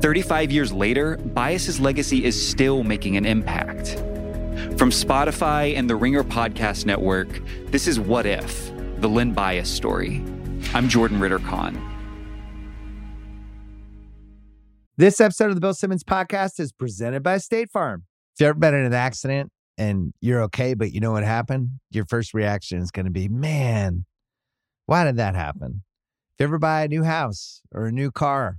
35 years later, Bias's legacy is still making an impact. From Spotify and the Ringer Podcast Network, this is What If, the Len Bias story. I'm Jordan Ritter Conn. This episode of the Bill Simmons podcast is presented by State Farm. If you've ever been in an accident and you're okay, but you know what happened, your first reaction is going to be, man, why did that happen? If you ever buy a new house or a new car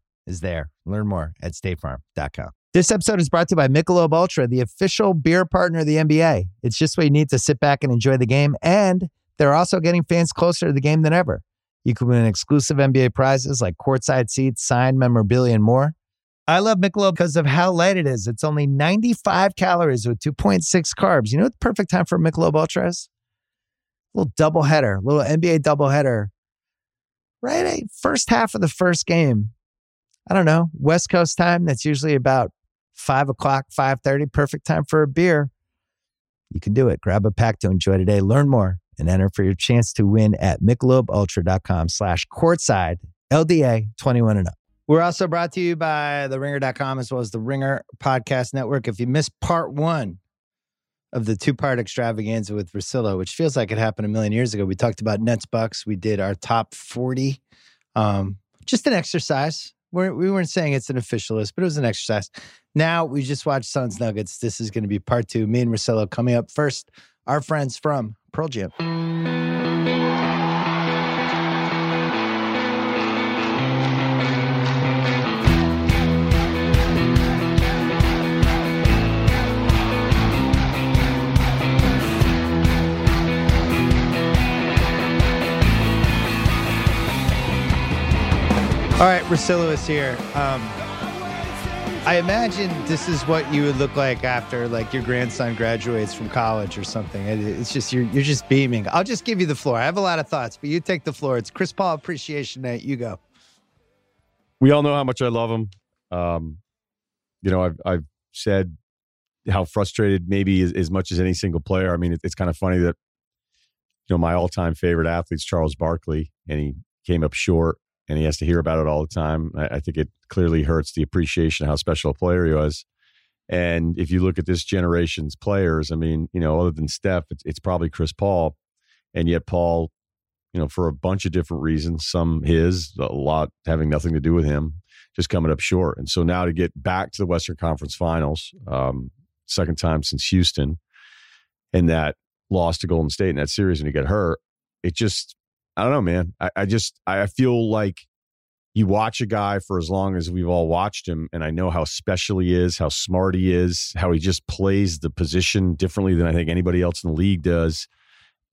is there. Learn more at statefarm.com. This episode is brought to you by Michelob Ultra, the official beer partner of the NBA. It's just what you need to sit back and enjoy the game, and they're also getting fans closer to the game than ever. You can win exclusive NBA prizes like courtside seats, signed memorabilia, and more. I love Michelob because of how light it is. It's only 95 calories with 2.6 carbs. You know what the perfect time for Michelob Ultra is? A little double header, little NBA double header. Right, first half of the first game. I don't know, West Coast time. That's usually about five o'clock, five thirty. Perfect time for a beer. You can do it. Grab a pack to enjoy today. Learn more and enter for your chance to win at michelobultra.com slash courtside LDA 21 and up. We're also brought to you by theringer.com as well as the Ringer Podcast Network. If you missed part one of the two part extravaganza with Russillo, which feels like it happened a million years ago, we talked about Nets Bucks. We did our top 40. Um, just an exercise. We're, we weren't saying it's an official list, but it was an exercise. Now we just watched Suns Nuggets. This is going to be part two. Me and Russillo coming up first. Our friends from Pearl Jam. All right, Russillo is here. Um, I imagine this is what you would look like after, like your grandson graduates from college or something. It, it's just you're you're just beaming. I'll just give you the floor. I have a lot of thoughts, but you take the floor. It's Chris Paul Appreciation Night. You go. We all know how much I love him. Um, you know, I've I've said how frustrated maybe as, as much as any single player. I mean, it, it's kind of funny that you know my all-time favorite athlete's Charles Barkley, and he came up short and he has to hear about it all the time. I, I think it clearly hurts the appreciation of how special a player he was. And if you look at this generation's players, I mean, you know, other than Steph, it's, it's probably Chris Paul. And yet, Paul, you know, for a bunch of different reasons, some his, a lot having nothing to do with him, just coming up short. And so now to get back to the Western Conference Finals, um, second time since Houston, and that loss to Golden State in that series and he got hurt, it just I don't know, man. I, I just I feel like you watch a guy for as long as we've all watched him, and I know how special he is, how smart he is, how he just plays the position differently than I think anybody else in the league does.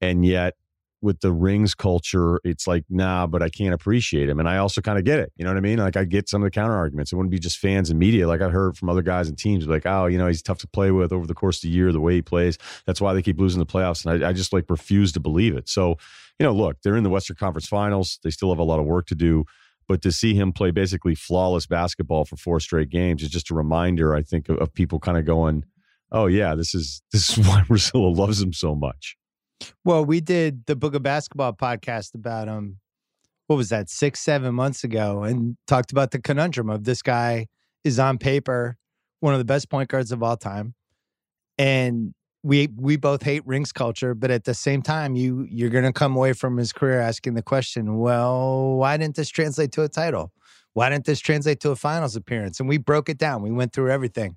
And yet, with the rings culture, it's like, nah, but I can't appreciate him. And I also kind of get it. You know what I mean? Like, I get some of the counter arguments. It wouldn't be just fans and media. Like, I've heard from other guys and teams, like, oh, you know, he's tough to play with over the course of the year, the way he plays. That's why they keep losing the playoffs. And I, I just like refuse to believe it. So, you know, look, they're in the Western Conference Finals. They still have a lot of work to do. But to see him play basically flawless basketball for four straight games is just a reminder, I think, of, of people kind of going, "Oh yeah, this is this is why Russillo loves him so much." Well, we did the Book of Basketball podcast about him. What was that? Six, seven months ago, and talked about the conundrum of this guy is on paper one of the best point guards of all time, and we we both hate rings culture, but at the same time, you you're going to come away from his career asking the question, well, why didn't this translate to a title? Why didn't this translate to a finals appearance? And we broke it down. We went through everything.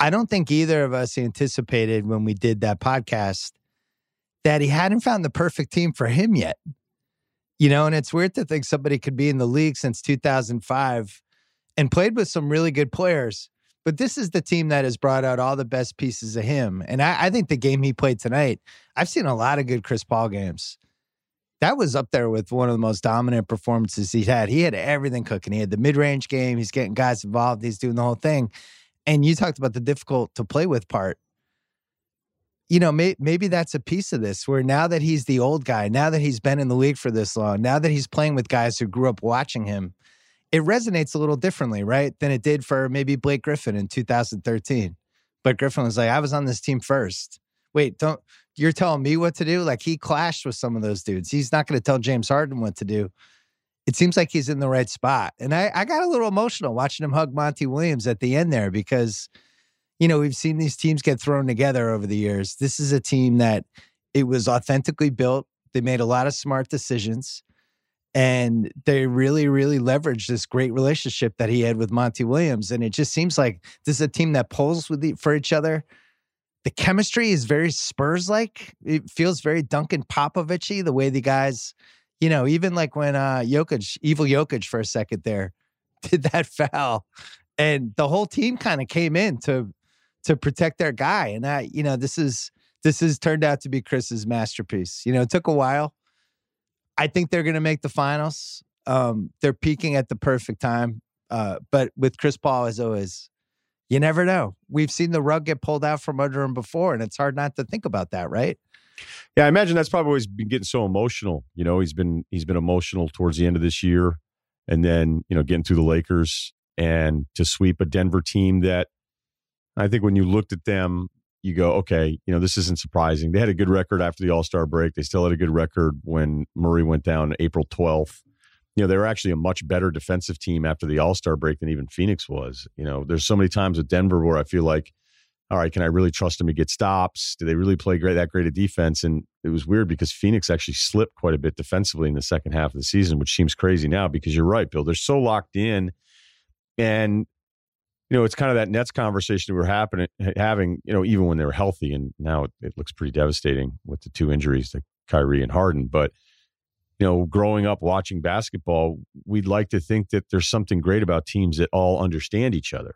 I don't think either of us anticipated when we did that podcast that he hadn't found the perfect team for him yet. You know, and it's weird to think somebody could be in the league since 2005 and played with some really good players. But this is the team that has brought out all the best pieces of him. And I, I think the game he played tonight, I've seen a lot of good Chris Paul games. That was up there with one of the most dominant performances he's had. He had everything cooking. He had the mid range game. He's getting guys involved. He's doing the whole thing. And you talked about the difficult to play with part. You know, may, maybe that's a piece of this where now that he's the old guy, now that he's been in the league for this long, now that he's playing with guys who grew up watching him, it resonates a little differently, right? Than it did for maybe Blake Griffin in 2013. Blake Griffin was like, I was on this team first. Wait, don't you're telling me what to do? Like he clashed with some of those dudes. He's not going to tell James Harden what to do. It seems like he's in the right spot. And I, I got a little emotional watching him hug Monty Williams at the end there because, you know, we've seen these teams get thrown together over the years. This is a team that it was authentically built. They made a lot of smart decisions and they really really leveraged this great relationship that he had with monty williams and it just seems like this is a team that pulls with the, for each other the chemistry is very spurs like it feels very duncan popovichy the way the guys you know even like when uh jokic evil jokic for a second there did that foul and the whole team kind of came in to to protect their guy and I, you know this is this has turned out to be chris's masterpiece you know it took a while I think they're going to make the finals. Um, they're peaking at the perfect time. Uh, but with Chris Paul, as always, you never know. We've seen the rug get pulled out from under him before, and it's hard not to think about that, right? Yeah, I imagine that's probably he's been getting so emotional. You know, he's been he's been emotional towards the end of this year, and then you know getting through the Lakers and to sweep a Denver team that I think when you looked at them you go, okay, you know, this isn't surprising. They had a good record after the All Star break. They still had a good record when Murray went down April 12th. You know, they were actually a much better defensive team after the All Star break than even Phoenix was. You know, there's so many times with Denver where I feel like, all right, can I really trust them to get stops? Do they really play great that great a defense? And it was weird because Phoenix actually slipped quite a bit defensively in the second half of the season, which seems crazy now because you're right, Bill. They're so locked in. And you know, it's kind of that Nets conversation we were happening, having, you know, even when they were healthy. And now it, it looks pretty devastating with the two injuries, like Kyrie and Harden. But, you know, growing up watching basketball, we'd like to think that there's something great about teams that all understand each other.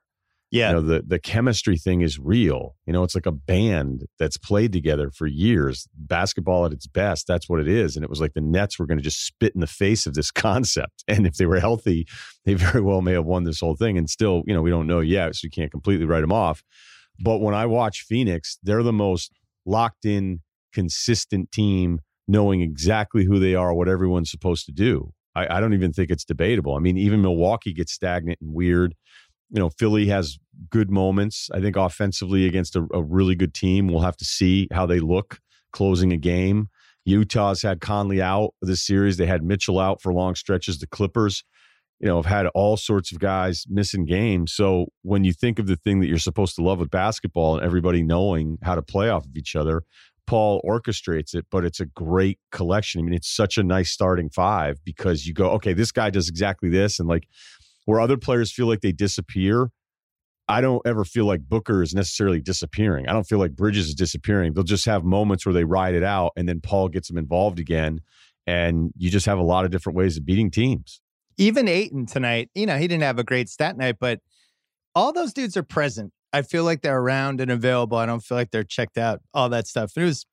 Yeah. You know, the the chemistry thing is real. You know, it's like a band that's played together for years. Basketball at its best, that's what it is. And it was like the Nets were going to just spit in the face of this concept. And if they were healthy, they very well may have won this whole thing. And still, you know, we don't know yet, so you can't completely write them off. But when I watch Phoenix, they're the most locked in, consistent team, knowing exactly who they are, what everyone's supposed to do. I, I don't even think it's debatable. I mean, even Milwaukee gets stagnant and weird you know, Philly has good moments. I think offensively against a, a, really good team. We'll have to see how they look closing a game. Utah's had Conley out of this series. They had Mitchell out for long stretches. The Clippers, you know, have had all sorts of guys missing games. So when you think of the thing that you're supposed to love with basketball and everybody knowing how to play off of each other, Paul orchestrates it, but it's a great collection. I mean, it's such a nice starting five because you go, okay, this guy does exactly this. And like where other players feel like they disappear, I don't ever feel like Booker is necessarily disappearing. I don't feel like Bridges is disappearing. They'll just have moments where they ride it out and then Paul gets them involved again. And you just have a lot of different ways of beating teams. Even Ayton tonight, you know, he didn't have a great stat night, but all those dudes are present. I feel like they're around and available. I don't feel like they're checked out, all that stuff. And it was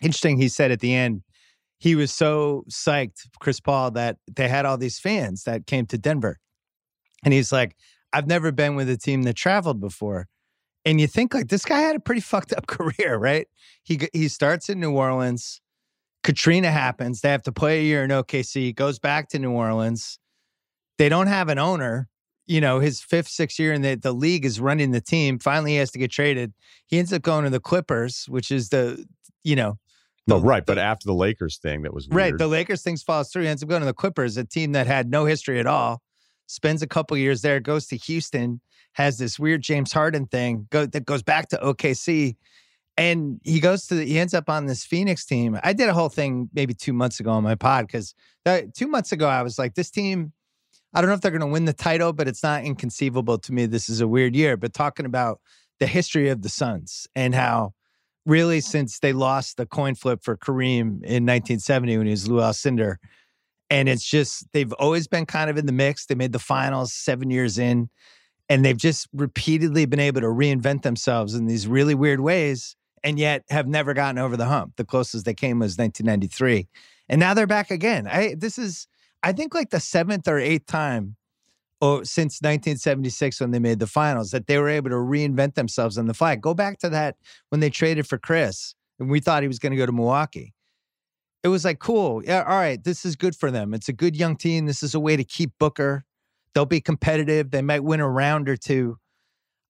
interesting. He said at the end, he was so psyched, Chris Paul, that they had all these fans that came to Denver. And he's like, I've never been with a team that traveled before. And you think like this guy had a pretty fucked up career, right? He he starts in New Orleans. Katrina happens. They have to play a year in OKC. Goes back to New Orleans. They don't have an owner. You know, his fifth, sixth year in the, the league is running the team. Finally, he has to get traded. He ends up going to the Clippers, which is the, you know, the, no, right. But after the Lakers thing, that was weird. right. The Lakers things falls through. He ends up going to the Clippers, a team that had no history at all spends a couple years there, goes to Houston, has this weird James Harden thing go, that goes back to OKC. And he goes to the, he ends up on this Phoenix team. I did a whole thing maybe two months ago on my pod because two months ago I was like, this team, I don't know if they're going to win the title, but it's not inconceivable to me. This is a weird year. But talking about the history of the Suns and how really since they lost the coin flip for Kareem in 1970 when he was Lou Alcindor, and it's just they've always been kind of in the mix. They made the finals seven years in, and they've just repeatedly been able to reinvent themselves in these really weird ways, and yet have never gotten over the hump. The closest they came was 1993, and now they're back again. I this is I think like the seventh or eighth time oh, since 1976 when they made the finals that they were able to reinvent themselves in the fight. Go back to that when they traded for Chris and we thought he was going to go to Milwaukee. It was like, cool. Yeah, all right. This is good for them. It's a good young team. This is a way to keep Booker. They'll be competitive. They might win a round or two.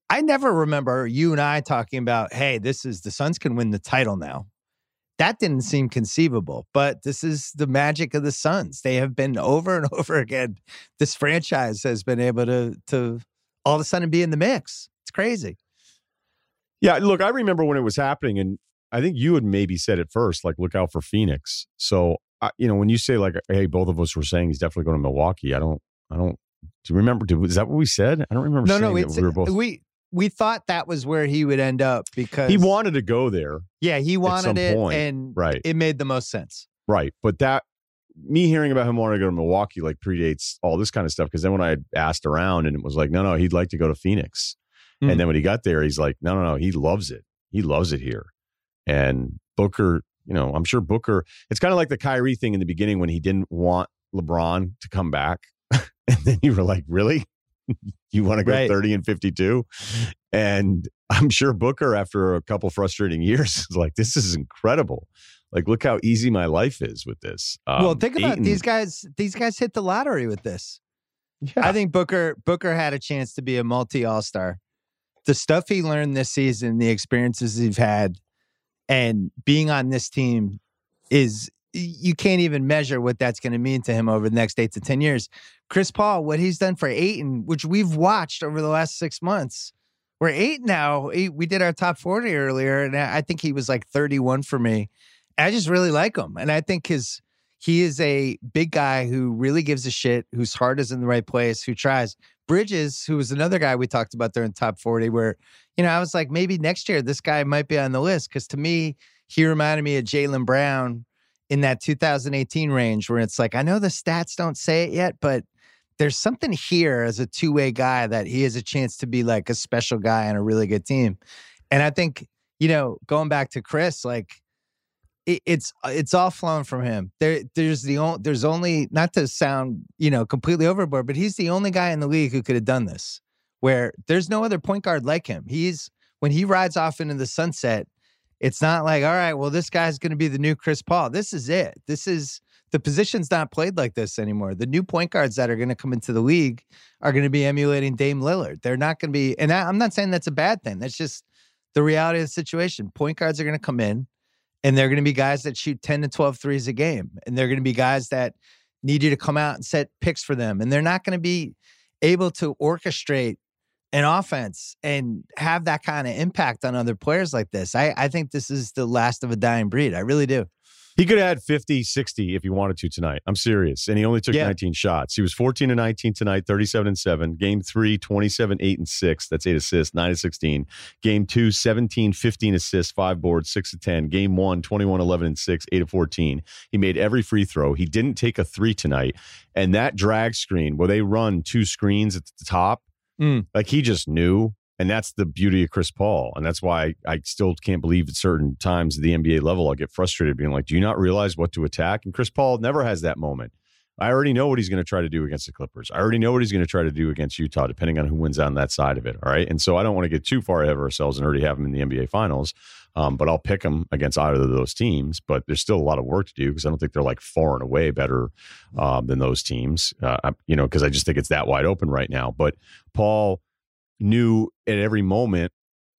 I never remember you and I talking about, hey, this is the Suns can win the title now that didn't seem conceivable. But this is the magic of the Suns. They have been over and over again. This franchise has been able to to all of a sudden be in the mix. It's crazy. Yeah, look, I remember when it was happening, and I think you had maybe said it first, like look out for Phoenix. So, I, you know, when you say like, hey, both of us were saying he's definitely going to Milwaukee. I don't, I don't. Do you remember? Do, is that what we said? I don't remember. No, no, we were both. We we thought that was where he would end up because he wanted to go there. Yeah, he wanted it, point. and right. it made the most sense. Right, but that me hearing about him wanting to go to Milwaukee like predates all this kind of stuff. Because then when I asked around, and it was like, no, no, he'd like to go to Phoenix. Mm. And then when he got there, he's like, no, no, no, he loves it. He loves it here. And Booker, you know, I'm sure Booker. It's kind of like the Kyrie thing in the beginning when he didn't want LeBron to come back, and then you were like, really? you want to go right. 30 and 52 and i'm sure booker after a couple frustrating years is like this is incredible like look how easy my life is with this um, well think about these guys these guys hit the lottery with this yeah. i think booker booker had a chance to be a multi all-star the stuff he learned this season the experiences he's had and being on this team is you can't even measure what that's going to mean to him over the next eight to 10 years. Chris Paul, what he's done for Ayton, which we've watched over the last six months, we're eight now. We did our top 40 earlier, and I think he was like 31 for me. I just really like him. And I think his he is a big guy who really gives a shit, whose heart is in the right place, who tries. Bridges, who was another guy we talked about there in top 40, where, you know, I was like, maybe next year this guy might be on the list. Cause to me, he reminded me of Jaylen Brown in that 2018 range where it's like, I know the stats don't say it yet, but there's something here as a two way guy that he has a chance to be like a special guy on a really good team. And I think, you know, going back to Chris, like it, it's uh, it's all flown from him. There there's the only there's only not to sound, you know, completely overboard, but he's the only guy in the league who could have done this. Where there's no other point guard like him. He's when he rides off into the sunset, it's not like, all right, well, this guy's going to be the new Chris Paul. This is it. This is the position's not played like this anymore. The new point guards that are going to come into the league are going to be emulating Dame Lillard. They're not going to be, and I, I'm not saying that's a bad thing. That's just the reality of the situation. Point guards are going to come in and they're going to be guys that shoot 10 to 12 threes a game. And they're going to be guys that need you to come out and set picks for them. And they're not going to be able to orchestrate an offense and have that kind of impact on other players like this. I, I think this is the last of a dying breed. I really do. He could have had 50, 60 if he wanted to tonight. I'm serious. And he only took yeah. 19 shots. He was 14 and 19 tonight, 37 and 7. Game three, 27, 8 and 6. That's eight assists, 9 to 16. Game two, 17, 15 assists, five boards, 6 to 10. Game one, 21, 11 and 6, 8 to 14. He made every free throw. He didn't take a three tonight. And that drag screen where they run two screens at the top, Mm. Like he just knew. And that's the beauty of Chris Paul. And that's why I, still can't believe at certain times at the NBA level, I'll get frustrated being like, do you not realize what to attack? And Chris Paul never has that moment. I already know what he's going to try to do against the Clippers. I already know what he's going to try to do against Utah, depending on who wins on that side of it. All right. And so I don't want to get too far ahead of ourselves and already have him in the NBA finals. Um, but I'll pick them against either of those teams. But there's still a lot of work to do because I don't think they're like far and away better um, than those teams. Uh, you know, because I just think it's that wide open right now. But Paul knew at every moment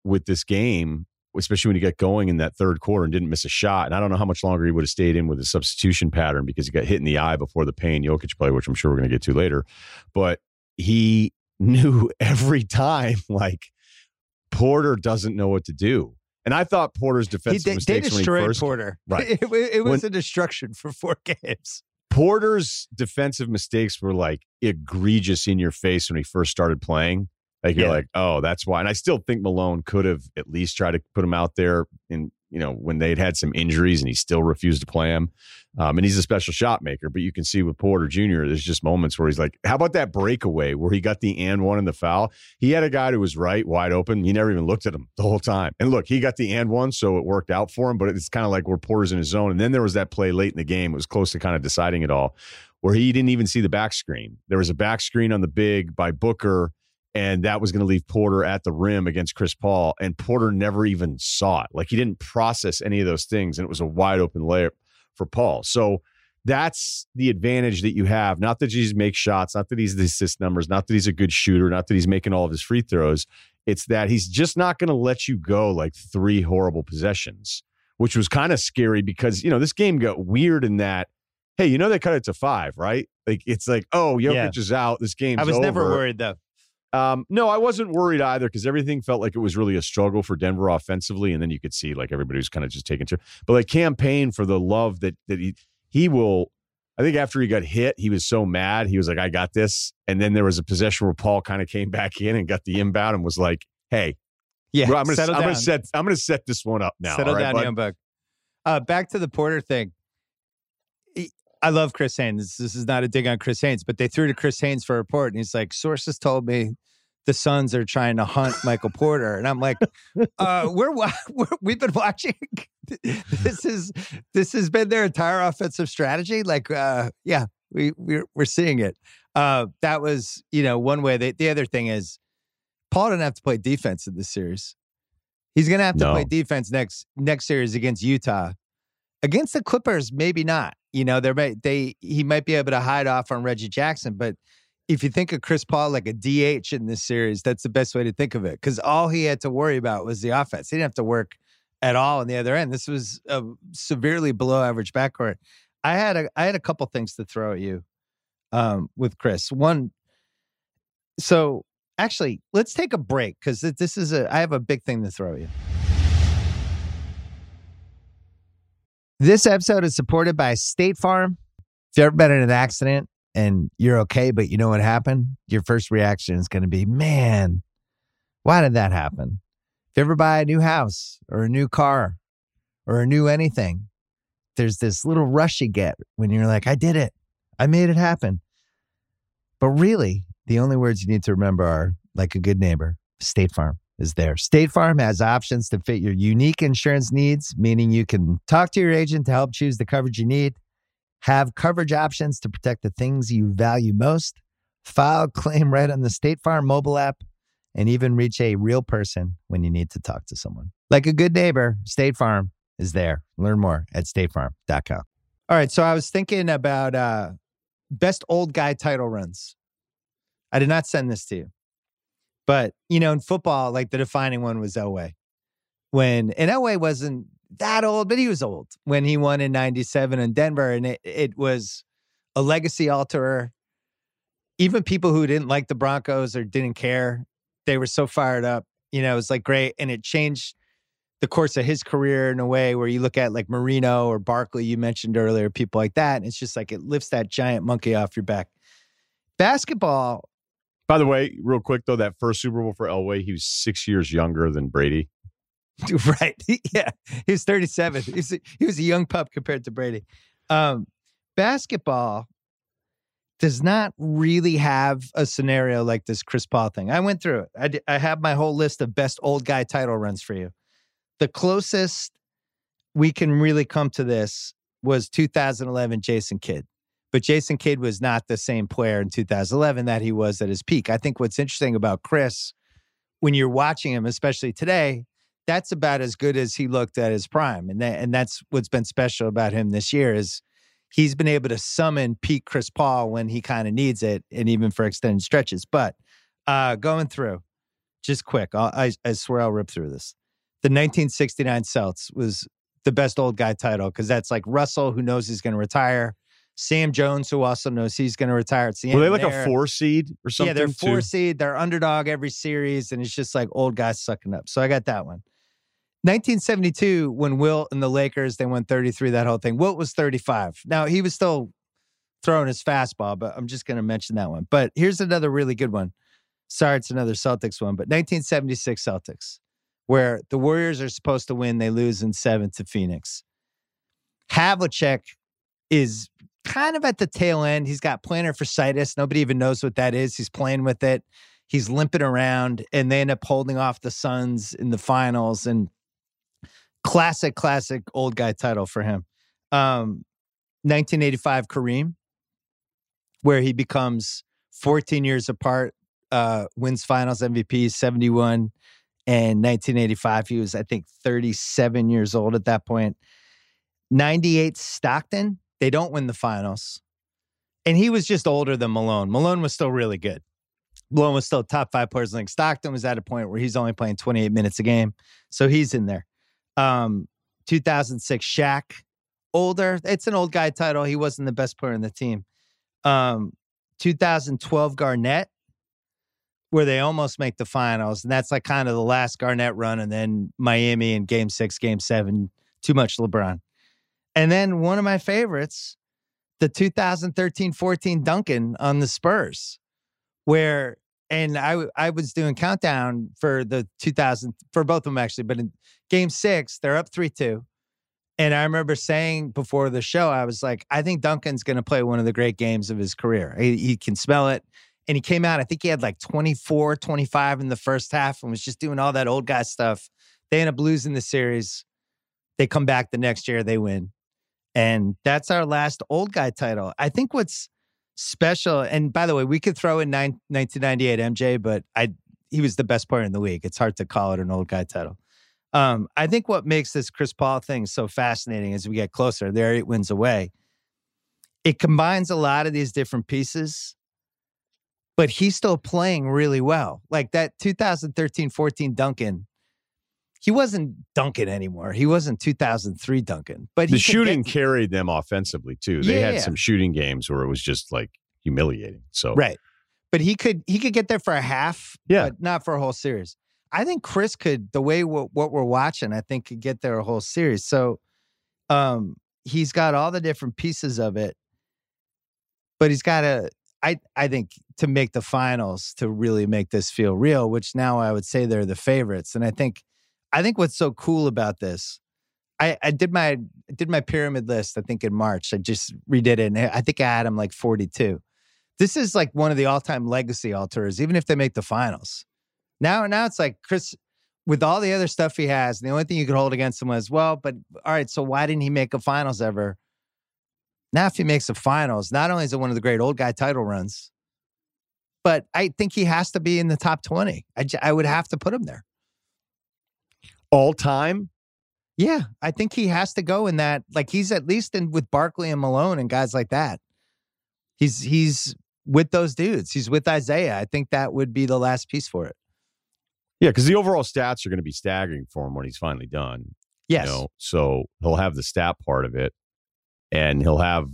with this game, especially when he got going in that third quarter and didn't miss a shot. And I don't know how much longer he would have stayed in with the substitution pattern because he got hit in the eye before the Payne Jokic play, which I'm sure we're going to get to later. But he knew every time like Porter doesn't know what to do. And I thought Porter's defensive he, mistakes they destroyed when he first, Porter. Right, it, it, it was when, a destruction for four games. Porter's defensive mistakes were like egregious in your face when he first started playing. Like you're Yeah. like, oh, that's why. And I still think Malone could have at least tried to put him out there in, you know, when they'd had some injuries and he still refused to play him. Um, and he's a special shot maker, but you can see with Porter Jr., there's just moments where he's like, how about that breakaway where he got the and one in the foul? He had a guy who was right, wide open. He never even looked at him the whole time. And look, he got the and one, so it worked out for him, but it's kind of like where Porter's in his zone. And then there was that play late in the game. It was close to kind of deciding it all, where he didn't even see the back screen. There was a back screen on the big by Booker and that was going to leave Porter at the rim against Chris Paul. And Porter never even saw it. Like he didn't process any of those things, and it was a wide open layup for Paul. So that's the advantage that you have. Not that he's makes shots, not that he's the assist numbers, not that he's a good shooter, not that he's making all of his free throws. It's that he's just not going to let you go like three horrible possessions, which was kind of scary because you know this game got weird in that. Hey, you know they cut it to five, right? Like it's like, oh, Jokic Yeah. is out. This game's I was never worried though. Um, no, I wasn't worried either because everything felt like it was really a struggle for Denver offensively, and then you could see like everybody was kind of just taking. But like Cam Payne for the love that that he he will. I think after he got hit, he was so mad. He was like, "I got this," and then there was a possession where Paul kind of came back in and got the inbound and was like, "Hey, Yeah, bro, I'm gonna I'm gonna set I'm gonna set this one up now." Settle right, down, bud?" young buck. Uh, back to the Porter thing. I love Chris Haynes. This is not a dig on Chris Haynes, but they threw to Chris Haynes for a report, and he's like, "Sources told me the Suns are trying to hunt Michael Porter," and I'm like, uh, we're, we're we've been watching. this is this has been their entire offensive strategy. Like, uh, yeah, we we're we're seeing it. Uh, that was you know one way. The, the other thing is, Paul didn't have to play defense in this series. He's going to have to No. play defense next next series against Utah. Against the Clippers, maybe not. You know, there may they he might be able to hide off on Reggie Jackson, but if you think of Chris Paul like a DH in this series, that's the best way to think of it. Because all he had to worry about was the offense. He didn't have to work at all on the other end. This was a severely below average backcourt. I had a I had a couple things to throw at you um, with Chris. One, so actually, let's take a break because this is a I have a big thing to throw at you. This episode is supported by State Farm. If you've ever been in an accident and you're okay, but you know what happened, your first reaction is going to be, man, why did that happen? If you ever buy a new house or a new car or a new anything, there's this little rush you get when you're like, I did it. I made it happen. But really, the only words you need to remember are like a good neighbor, State Farm is there. State Farm has options to fit your unique insurance needs, meaning you can talk to your agent to help choose the coverage you need, have coverage options to protect the things you value most, file claim right on the State Farm mobile app, and even reach a real person when you need to talk to someone. Like a good neighbor, State Farm is there. Learn more at statefarm.com. All right. So I was thinking about uh, best old guy title runs. I did not send this to you. But, you know, in football, like the defining one was Elway. When, and Elway wasn't that old, but he was old when he won in 97 in Denver. And it, it was a legacy alterer. Even people who didn't like the Broncos or didn't care, they were so fired up. You know, it was like great. And it changed the course of his career in a way where you look at like Marino or Barkley, you mentioned earlier, people like that. And it's just like it lifts that giant monkey off your back. Basketball, By the way, real quick though, that first Super Bowl for Elway, he was six years younger than Brady. right? yeah, he was 37. He was a, he was a young pup compared to Brady. Um, basketball does not really have a scenario like this Chris Paul thing. I went through it. I, di- I have my whole list of best old guy title runs for you. The closest we can really come to this was 2011 Jason Kidd. But Jason Kidd was not the same player in 2011 that he was at his peak. I think what's interesting about Chris, when you're watching him, especially today, that's about as good as he looked at his prime. And that, and that's what's been special about him this year is he's been able to summon peak Chris Paul when he kind of needs it and even for extended stretches. But uh, going through, just quick, I, I swear I'll rip through this. The 1969 Celts was the best old guy title because that's like Russell, who knows he's going to retire. Sam Jones, who also knows he's going to retire. It's the Were they like a four seed or something? yeah, they're too? four seed. They're underdog every series, and it's just like old guys sucking up. So I got that one. 1972, when Wilt and the Lakers they won 33, that whole thing. Wilt was 35. Now he was still throwing his fastball, but I'm just going to mention that one. But here's another really good one. Sorry, it's another Celtics one, but 1976 Celtics, where the Warriors are supposed to win, they lose in seven to Phoenix. Havlicek is kind of at the tail end. He's got plantar fasciitis. Nobody even knows what that is. He's playing with it. He's limping around, and they end up holding off the Suns in the finals. And classic, classic old guy title for him. Um, 1985 Kareem, where he becomes 14 years apart, uh, wins finals MVP, 71 and 1985. He was, I think, 37 years old at that point. 98 Stockton, they don't win the finals. And he was just older than Malone. Malone was still really good. Malone was still top five players in. Stockton was at a point where he's only playing 28 minutes a game. So he's in there. Um, 2006 Shaq, older. It's an old guy title. He wasn't the best player in the team. Um, 2012 Garnett, where they almost make the finals. And that's like kind of the last Garnett run. And then Miami in game six, game seven, too much LeBron. And then one of my favorites, the 2013 14 Duncan on the Spurs, where, and I, I was doing countdown for the 2000, for both of them actually, but in game six, they're up 3 2. And I remember saying before the show, I was like, I think Duncan's going to play one of the great games of his career. He, he, can smell it. And he came out, I think he had like 24, 25 in the first half and was just doing all that old guy stuff. They end up losing the series. They come back the next year, they win. And that's our last old guy title. I think what's special, and by the way, we could throw in nine, 1998 MJ, but I he was the best player in the league. It's hard to call it an old guy title. Um, I think what makes this Chris Paul thing so fascinating as we get closer, there eight wins away, it combines a lot of these different pieces, but he's still playing really well. Like that 2013 14 Duncan he wasn't Duncan anymore. He wasn't 2003 Duncan, but the shooting get, carried them offensively too. They yeah, had some shooting games where it was just like humiliating. So right, but he could he could get there for a half, yeah, but not for a whole series. I think Chris could the way what, what we're watching. I think could get there a whole series. So, um, he's got all the different pieces of it, but he's got to. I I think to make the finals to really make this feel real, which now I would say they're the favorites, and I think I think what's so cool about this, I, I did my did my pyramid list. I think in March. I just redid it, and I think I had him like forty two. This is like one of the all time legacy alters, even if they make the finals. Now, now it's like Chris with all the other stuff he has. The only thing you could hold against him was, well, but all right, so why didn't he make a finals ever? Now, if he makes a finals, not only is it one of the great old guy title runs, but I think he has to be in the top 20. I, I would have to put him there all time? Yeah, I think he has to go in that. Like he's at least in with Barkley and Malone and guys like that. He's he's with those dudes. He's with Isiah. I think that would be the last piece for it. Yeah, because the overall stats are going to be staggering for him when he's finally done. Yes. You know? So he'll have the stat part of it, and he'll have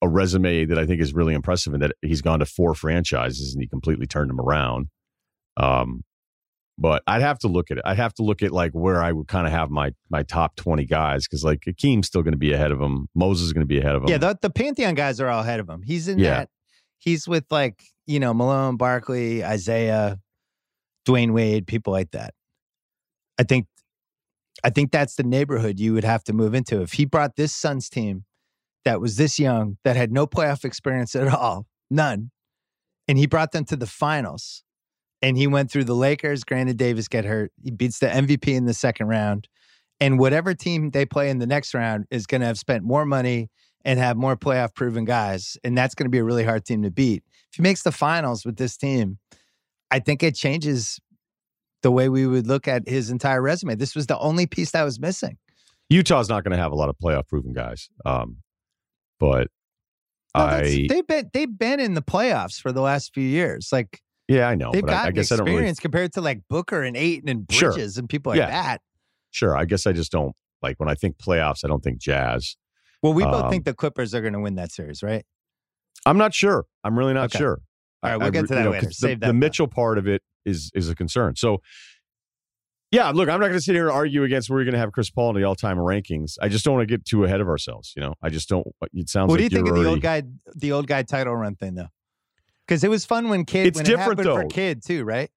a resume that I think is really impressive, and that he's gone to four franchises and he completely turned them around. Um, but I'd have to look at it. I'd have to look at like where I would kind of have my my top twenty guys because like Hakeem's still going to be ahead of him. Moses is going to be ahead of him. Yeah, the, the Pantheon guys are all ahead of him. He's in yeah. that. He's with like you know Malone, Barkley, Isiah, Dwyane Wade, people like that. I think, I think that's the neighborhood you would have to move into if he brought this Suns team that was this young that had no playoff experience at all, none, and he brought them to the finals and he went through the Lakers. Granted, Davis get hurt. He beats the MVP in the second round, and whatever team they play in the next round is going to have spent more money and have more playoff proven guys, and that's going to be a really hard team to beat. If he makes the finals with this team, I think it changes the way we would look at his entire resume. This was the only piece that was missing. Utah's not going to have a lot of playoff proven guys, um, but no, I they've been they've been in the playoffs for the last few years. Like yeah, I know. They've got I, I guess experience I don't really... compared to like Booker and Ayton and Bridges sure. and people like yeah. that. Sure. I guess I just don't like when I think playoffs. I don't think Jazz. Well, we both um, think the Clippers are going to win that series, right? I'm not sure. I'm really not okay. sure. All right, we'll I, get to that you know, later. Save the, that. The Mitchell part of it is is a concern. So, yeah, look, I'm not going to sit here and argue against where you're going to have Chris Paul in the all time rankings. I just don't want to get too ahead of ourselves. You know, I just don't. It sounds. What like do you think of the old guy, the old guy title run thing, though? Because it was fun when Kidd. It's when different, it though. for Kidd too, right?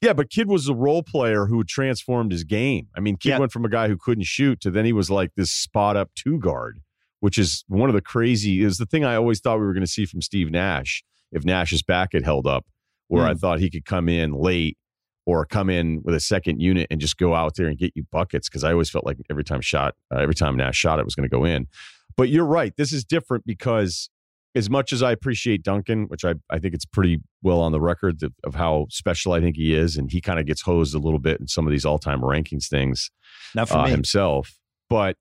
Yeah, but Kidd was a role player who transformed his game. I mean, Kidd went from a guy who couldn't shoot to then he was like this spot up two guard, which is one of the crazy is the thing I always thought we were going to see from Steve Nash if Nash's back had held up, where I thought he could come in late or come in with a second unit and just go out there and get you buckets because I always felt like every time shot, uh, every time Nash shot, it was going to go in. But you're right. This is different because as much as I appreciate Duncan, which I, I think it's pretty well on the record of, of how special I think he is, and he kind of gets hosed a little bit in some of these all time rankings things Not for uh, himself. But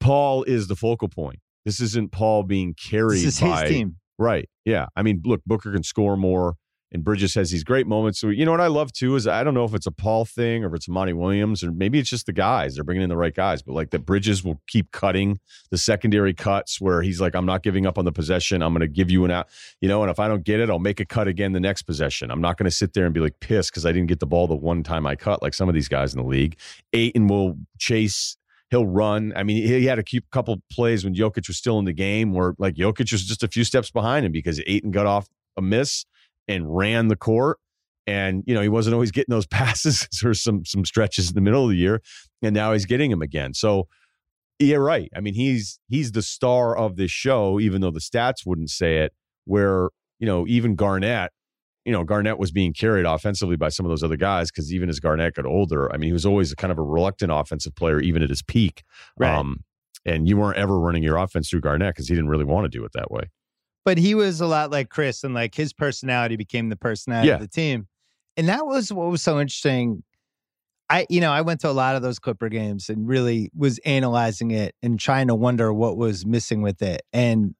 Paul is the focal point. This isn't Paul being carried This is by his team. Right. Yeah. I mean, look, Booker can score more, and Bridges has these great moments. So, you know what I love too is I don't know if it's a Paul thing or if it's Monty Williams or maybe it's just the guys. They're bringing in the right guys, but like that Bridges will keep cutting the secondary cuts where he's like, I'm not giving up on the possession. I'm going to give you an out, you know, and if I don't get it, I'll make a cut again the next possession. I'm not going to sit there and be like pissed because I didn't get the ball the one time I cut like some of these guys in the league. Ayton will chase he'll run. I mean, he had a couple plays when Jokic was still in the game where like Jokic was just a few steps behind him because Ayton got off a miss and ran the court. And you know he wasn't always getting those passes or some some stretches in the middle of the year, and now he's getting them again. So yeah, right. I mean he's he's the star of this show, even though the stats wouldn't say it. Where you know even Garnett, you know Garnett was being carried offensively by some of those other guys because even as Garnett got older, I mean he was always a kind of a reluctant offensive player even at his peak. Right. Um, and you weren't ever running your offense through Garnett because he didn't really want to do it that way. But he was a lot like Chris, and like his personality became the personality Yeah. of the team. And that was what was so interesting. I, you know, I went to a lot of those Clipper games and really was analyzing it and trying to wonder what was missing with it. And,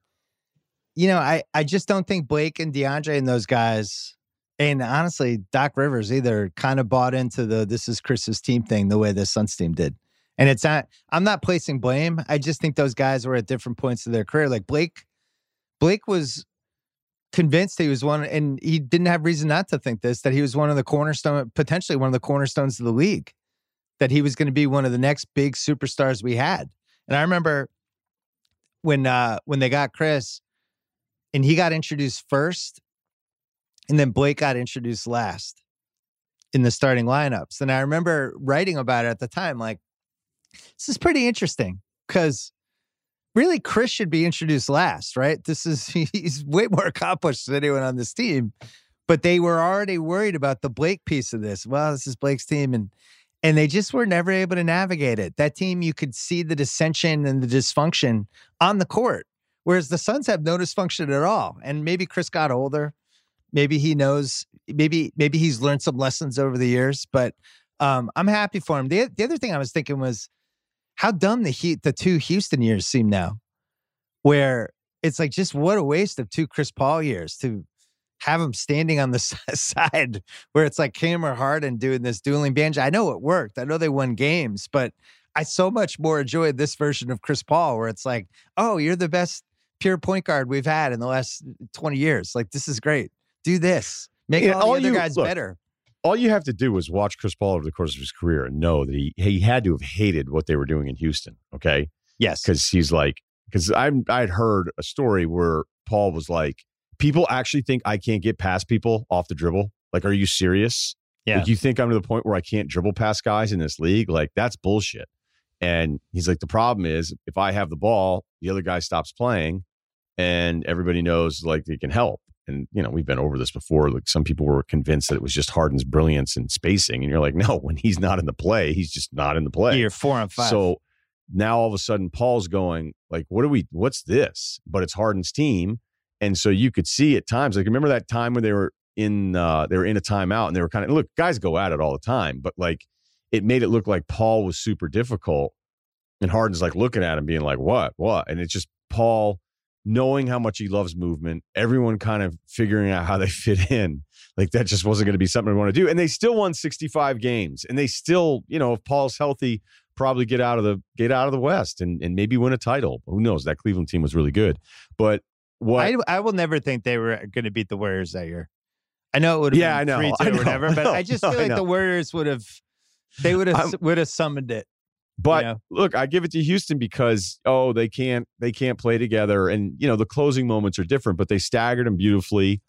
you know, I, I just don't think Blake and DeAndre and those guys, and honestly, Doc Rivers either kind of bought into the this is Chris's team thing the way the Suns team did. And it's not, I'm not placing blame. I just think those guys were at different points of their career. Like Blake, Blake was convinced he was one, and he didn't have reason not to think this, that he was one of the cornerstone, potentially one of the cornerstones of the league, that he was going to be one of the next big superstars we had. And I remember when uh when they got Chris and he got introduced first, and then Blake got introduced last in the starting lineups. And I remember writing about it at the time, like, this is pretty interesting because really Chris should be introduced last, right? This is he's way more accomplished than anyone on this team. But they were already worried about the Blake piece of this. Well, this is Blake's team and and they just were never able to navigate it. That team you could see the dissension and the dysfunction on the court. Whereas the Suns have no dysfunction at all. And maybe Chris got older. Maybe he knows, maybe, maybe he's learned some lessons over the years, but um, I'm happy for him. The, the other thing I was thinking was how dumb the Heat, the two Houston years seem now, where it's like just what a waste of two Chris Paul years to have him standing on the side where it's like Cameron Harden doing this dueling banjo. I know it worked. I know they won games, but I so much more enjoyed this version of Chris Paul where it's like, oh, you're the best pure point guard we've had in the last 20 years. Like, this is great. Do this. Make Yeah, all, all the other you- guys look, better. All you have to do is watch Chris Paul over the course of his career and know that he he had to have hated what they were doing in Houston. Okay, Yes. because he's like, because I'm I'd heard a story where Paul was like, people actually think I can't get past people off the dribble. Like, are you serious? Yeah. Like, you think I'm to the point where I can't dribble past guys in this league? Like, that's bullshit. And he's like, the problem is if I have the ball, the other guy stops playing, and everybody knows like they can help. And you know, we've been over this before. Like some people were convinced that it was just Harden's brilliance and spacing, and you're like, no, when he's not in the play, he's just not in the play. You're four and five. So now all of a sudden Paul's going like, what do we? What's this? But it's Harden's team, and so you could see at times like remember that time when they were in uh they were in a timeout and they were kind of look guys go at it all the time, but like it made it look like Paul was super difficult, and Harden's like looking at him being like, what, what, and it's just Paul knowing how much he loves movement, everyone kind of figuring out how they fit in. Like that just wasn't going to be something we want to do. And they still won 65 games. And they still, you know, if Paul's healthy, probably get out of the get out of the West and, and maybe win a title. Who knows? That Cleveland team was really good. But what I, I will never think they were going to beat the Warriors that year. I know it would have Yeah, I know, three I two know, or whatever, but no, I just no, feel like the Warriors would have they would have would have summoned it. But know? look, I give it to Houston because oh, they can't they can't play together, and you know the closing moments are different, but they staggered them beautifully.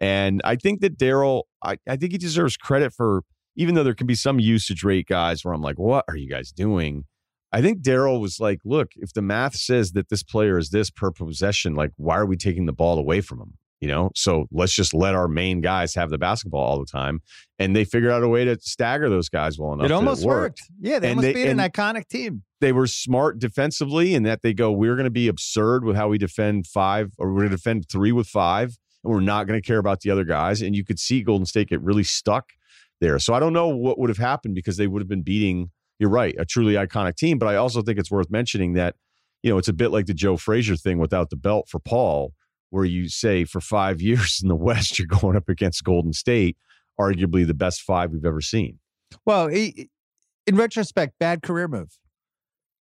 And I think that Daryl, I, I think he deserves credit for even though there can be some usage rate guys where I'm like, what are you guys doing? I think Daryl was like, look, if the math says that this player is this per possession, like why are we taking the ball away from him? You know, so let's just let our main guys have the basketball all the time. And they figured out a way to stagger those guys well enough. It almost worked. worked. Yeah, they And almost they- beat an iconic team. They were smart defensively in that they go, we're going to be absurd with how we defend five, or we're going to defend three with five, and we're not going to care about the other guys. And you could see Golden State get really stuck there. So I don't know what would have happened because they would have been beating, you're right, a truly iconic team. But I also think it's worth mentioning that, you know, it's a bit like the Joe Frazier thing without the belt for Paul, where you say for five years in the West, you're going up against Golden State, arguably the best five we've ever seen. Well, he, in retrospect, bad career move,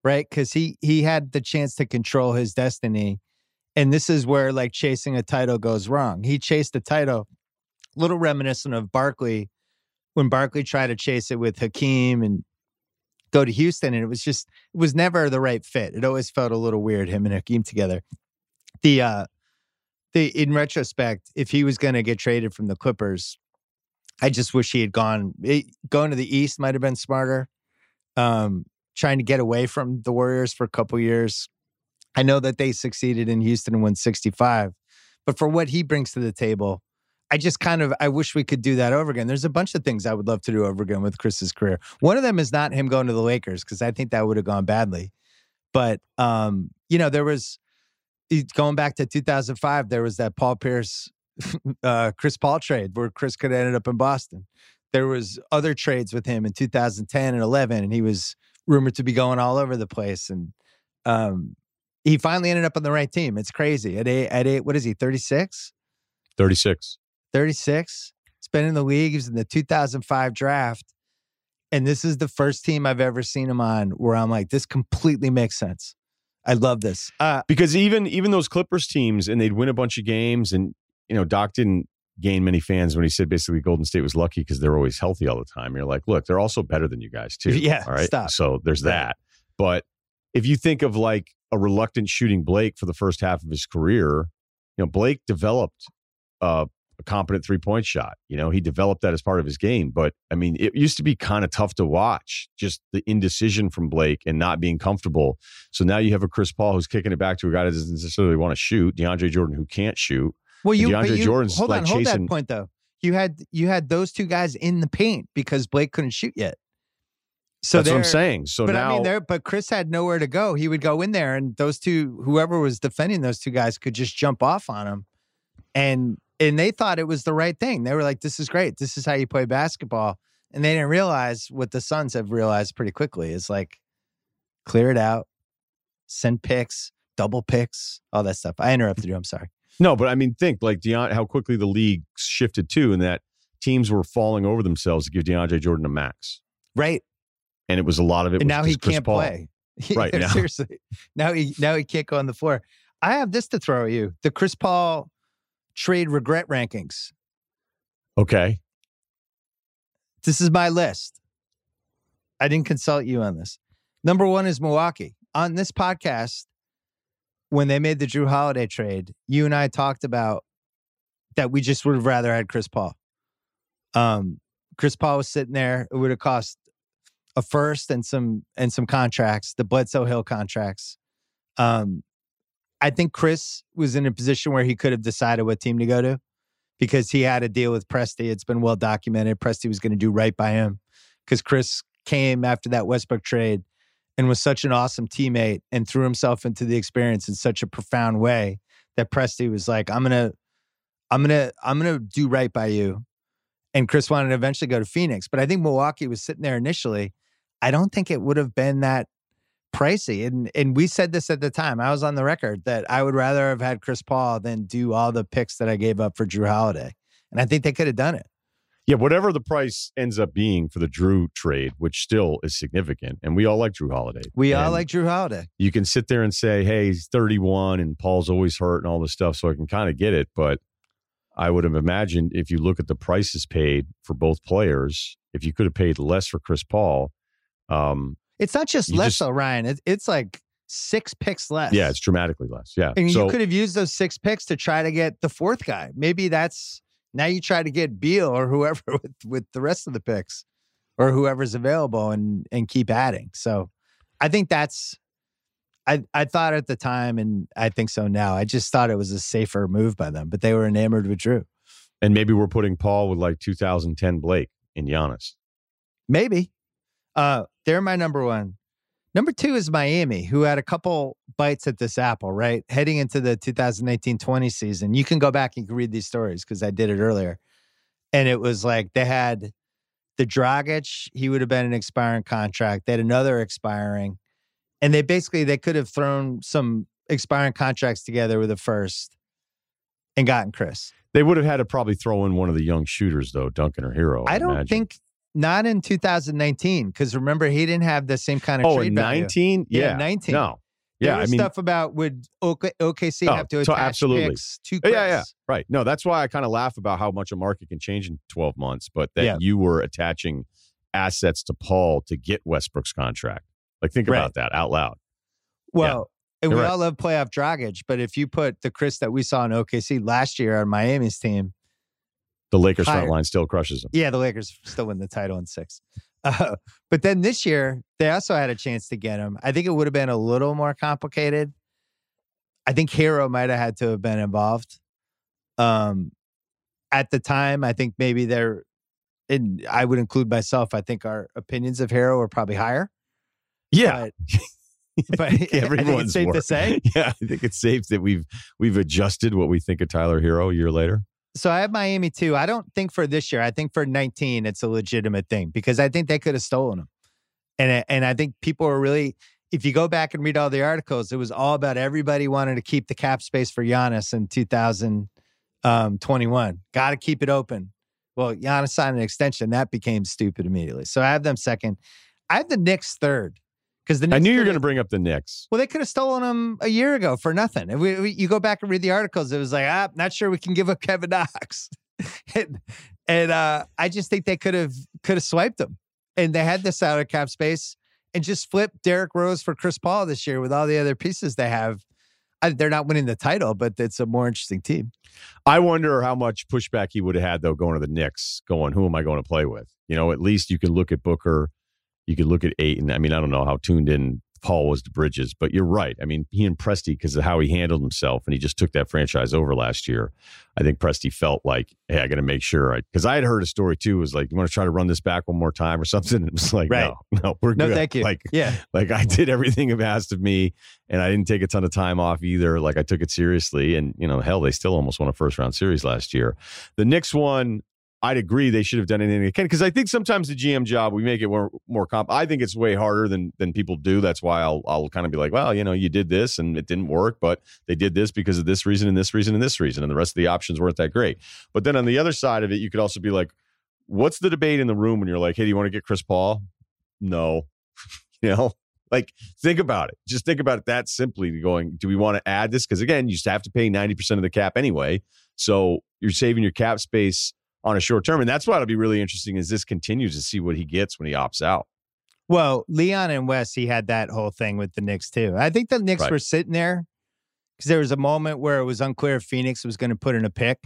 right? Because he he had the chance to control his destiny, and this is where like chasing a title goes wrong. He chased the title, little reminiscent of Barkley when Barkley tried to chase it with Hakeem and go to Houston, and it was just it was never the right fit. It always felt a little weird him and Hakeem together. The uh the in retrospect, if he was going to get traded from the Clippers, I just wish he had gone. It, going to the East might have been smarter. Um, trying to get away from the Warriors for a couple years. I know that they succeeded in Houston and won 65, but for what he brings to the table, I just kind of I wish we could do that over again. There's a bunch of things I would love to do over again with Chris's career. One of them is not him going to the Lakers because I think that would have gone badly. But um, you know, there was going back to 2005. There was that Paul Pierce, uh, Chris Paul trade where Chris could have ended up in Boston. There was other trades with him in 2010 and 11, and he was rumored to be going all over the place. And um, he finally ended up on the right team. It's crazy. At eight, at eight, what is he? 36, 36. 36. He's been in the league. He was in the 2005 draft. And this is the first team I've ever seen him on where I'm like, this completely makes sense. I love this. Uh, because even even those Clippers teams and they'd win a bunch of games and you know Doc didn't gain many fans when he said basically Golden State was lucky because they're always healthy all the time. You're like, look, they're also better than you guys too. Yeah, all right. stop. So there's that. But if you think of like a reluctant shooting Blake for the first half of his career, you know Blake developed uh, a competent three point shot. You know he developed that as part of his game. But I mean, it used to be kind of tough to watch just the indecision from Blake and not being comfortable. So now you have a Chris Paul who's kicking it back to a guy that doesn't necessarily want to shoot, DeAndre Jordan who can't shoot. Well, you, DeAndre you Jordan's, hold like, on, hold chasing- that point though. You had you had those two guys in the paint because Blake couldn't shoot yet. So That's what I'm saying. So but now I mean, there. But Chris had nowhere to go. He would go in there, and those two, whoever was defending those two guys, could just jump off on him, and and they thought it was the right thing. They were like, "This is great. This is how you play basketball." And they didn't realize what the Suns have realized pretty quickly is like, clear it out, send picks, double picks, all that stuff. I interrupted you. I'm sorry. No, but I mean, think like Deon, how quickly the league shifted too, and that teams were falling over themselves to give DeAndre Jordan a max, Right. and it was a lot of it. now he Chris can't Paul. play. Right, now. Seriously. Now he now he can't go on the floor. I have this to throw at you. The Chris Paul trade regret rankings. Okay, This is my list. I didn't consult you on this. Number one is Milwaukee. On this podcast, when they made the Jrue Holiday trade, you and I talked about that we just would have rather had Chris Paul. Um, Chris Paul was sitting there. It would have cost a first and some and some contracts, the Bledsoe Hill contracts. Um, I think Chris was in a position where he could have decided what team to go to because he had a deal with Presti. It's been well documented. Presti was going to do right by him because Chris came after that Westbrook trade and was such an awesome teammate and threw himself into the experience in such a profound way that Presti was like, I'm gonna, I'm gonna, I'm gonna do right by you. And Chris wanted to eventually go to Phoenix. But I think Milwaukee was sitting there initially. I don't think it would have been that pricey. And and we said this at the time. I was on the record that I would rather have had Chris Paul than do all the picks that I gave up for Jrue Holiday. And I think they could have done it. yeah, whatever the price ends up being for the Jrue trade, which still is significant, and we all like Jrue Holiday. We all like Jrue Holiday. You can sit there and say, "Hey, he's 31 and Paul's always hurt and all this stuff," so I can kind of get it, but. I would have imagined if you look at the prices paid for both players, if you could have paid less for Chris Paul, um, It's not just You less just- though, Ryen. It, it's like six picks less. Yeah, it's dramatically less. Yeah. and so you could have used those six picks to try to get the fourth guy. Maybe that's now you try to get Beal or whoever with with the rest of the picks or whoever's available and and keep adding. So I think that's I I thought at the time and I think so now. I just thought it was a safer move by them, but they were enamored with Jrue. and maybe we're putting Paul with like 2010 Blake in Giannis. Maybe. Uh they're my number one. Number two is Miami, who had a couple bites at this apple, right? Heading into the 2019-20 season. You can go back and you can read these stories because I did it earlier. And it was like they had the Dragic, he would have been an expiring contract. They had another expiring. And they basically they could have thrown some expiring contracts together with a first and gotten Chris. They would have had to probably throw in one of the young shooters though, Duncan or Herro. I don't imagine. think not in 2019 because remember he didn't have the same kind of Oh, trade in value. 19? Yeah, Yeah, 19. No. Yeah, I mean, stuff about would OK, OKC Oh, have to attach absolutely. picks to Yeah, Chris? yeah, yeah. Right. No, that's why I kind of laugh about how much a market can change in 12 months, but that Yeah. you were attaching assets to Paul to get Westbrook's contract. Like, think Right. about that out loud. Well, and we right. all love playoff Dragic, but if you put the Chris that we saw in OKC last year on Miami's team, The Lakers Higher. front line still crushes him. yeah, the Lakers still win the title in six. Uh, but then this year, they also had a chance to get him. I think it would have been a little more complicated. I think Herro might have had to have been involved. Um, at the time, I think maybe they're, and I would include myself. I think our opinions of Herro are probably higher. Yeah. but, but I I think think everyone's it's safe to say. Yeah, I think it's safe that we've we've adjusted what we think of Tyler Herro a year later. So I have Miami too. I don't think for this year. I think for 19, it's a legitimate thing because I think they could have stolen him. And and I think people are really. If you go back and read all the articles, it was all about everybody wanting to keep the cap space for Giannis in 2021. Um, Got to keep it open. Well, Giannis signed an extension. That became stupid immediately. So I have them second. I have the Knicks third because the Knicks I knew you were going to bring up the Knicks. well, they could have stolen him a year ago for nothing. If we, we- you go back and read the articles, it was like, ah, not sure we can give up Kevin Knox, and, and uh, I just think they could have could have swiped him, and they had the salary cap space and just flipped Derrick Rose for Chris Paul this year with all the other pieces they have. I, they're not winning the title, but it's a more interesting team. I wonder how much pushback he would have had though going to the Knicks, going, who am I going to play with? You know, at least you can look at Booker, you could look at Ayton, and I mean, I don't know how tuned in Paul was to Bridges, but you're right. I mean, he and Presti because of how he handled himself, and he just took that franchise over last year. I think Presti felt like, hey, I got to make sure. I Because I, had heard a story too. Was like, you want to try to run this back one more time or something? And it was like, Right. no, no, we're No, good. thank you. Like, Yeah, like I did everything asked of me, and I didn't take a ton of time off either. Like I took it seriously, and you know, hell, they still almost won a first round series last year. The Knicks one, I'd agree they should have done anything they can because I think sometimes the GM job we make it more more comp. I think it's way harder than than people do. That's why I'll I'll kind of be like, well, you know, you did this and it didn't work, but they did this because of this reason and this reason and this reason, and the rest of the options weren't that great. But then on the other side of it, you could also be like, what's the debate in the room when you're like, hey, do you want to get Chris Paul? No, you know like think about it just think about it that simply going do we want to add this because again you just have to pay 90% of the cap anyway so you're saving your cap space on a short term and that's what'll be really interesting is this continues to see what he gets when he opts out Well, Leon and Wes, he had that whole thing with the Knicks too. I think the Knicks Right. were sitting there because there was a moment where it was unclear if Phoenix was going to put in a pick,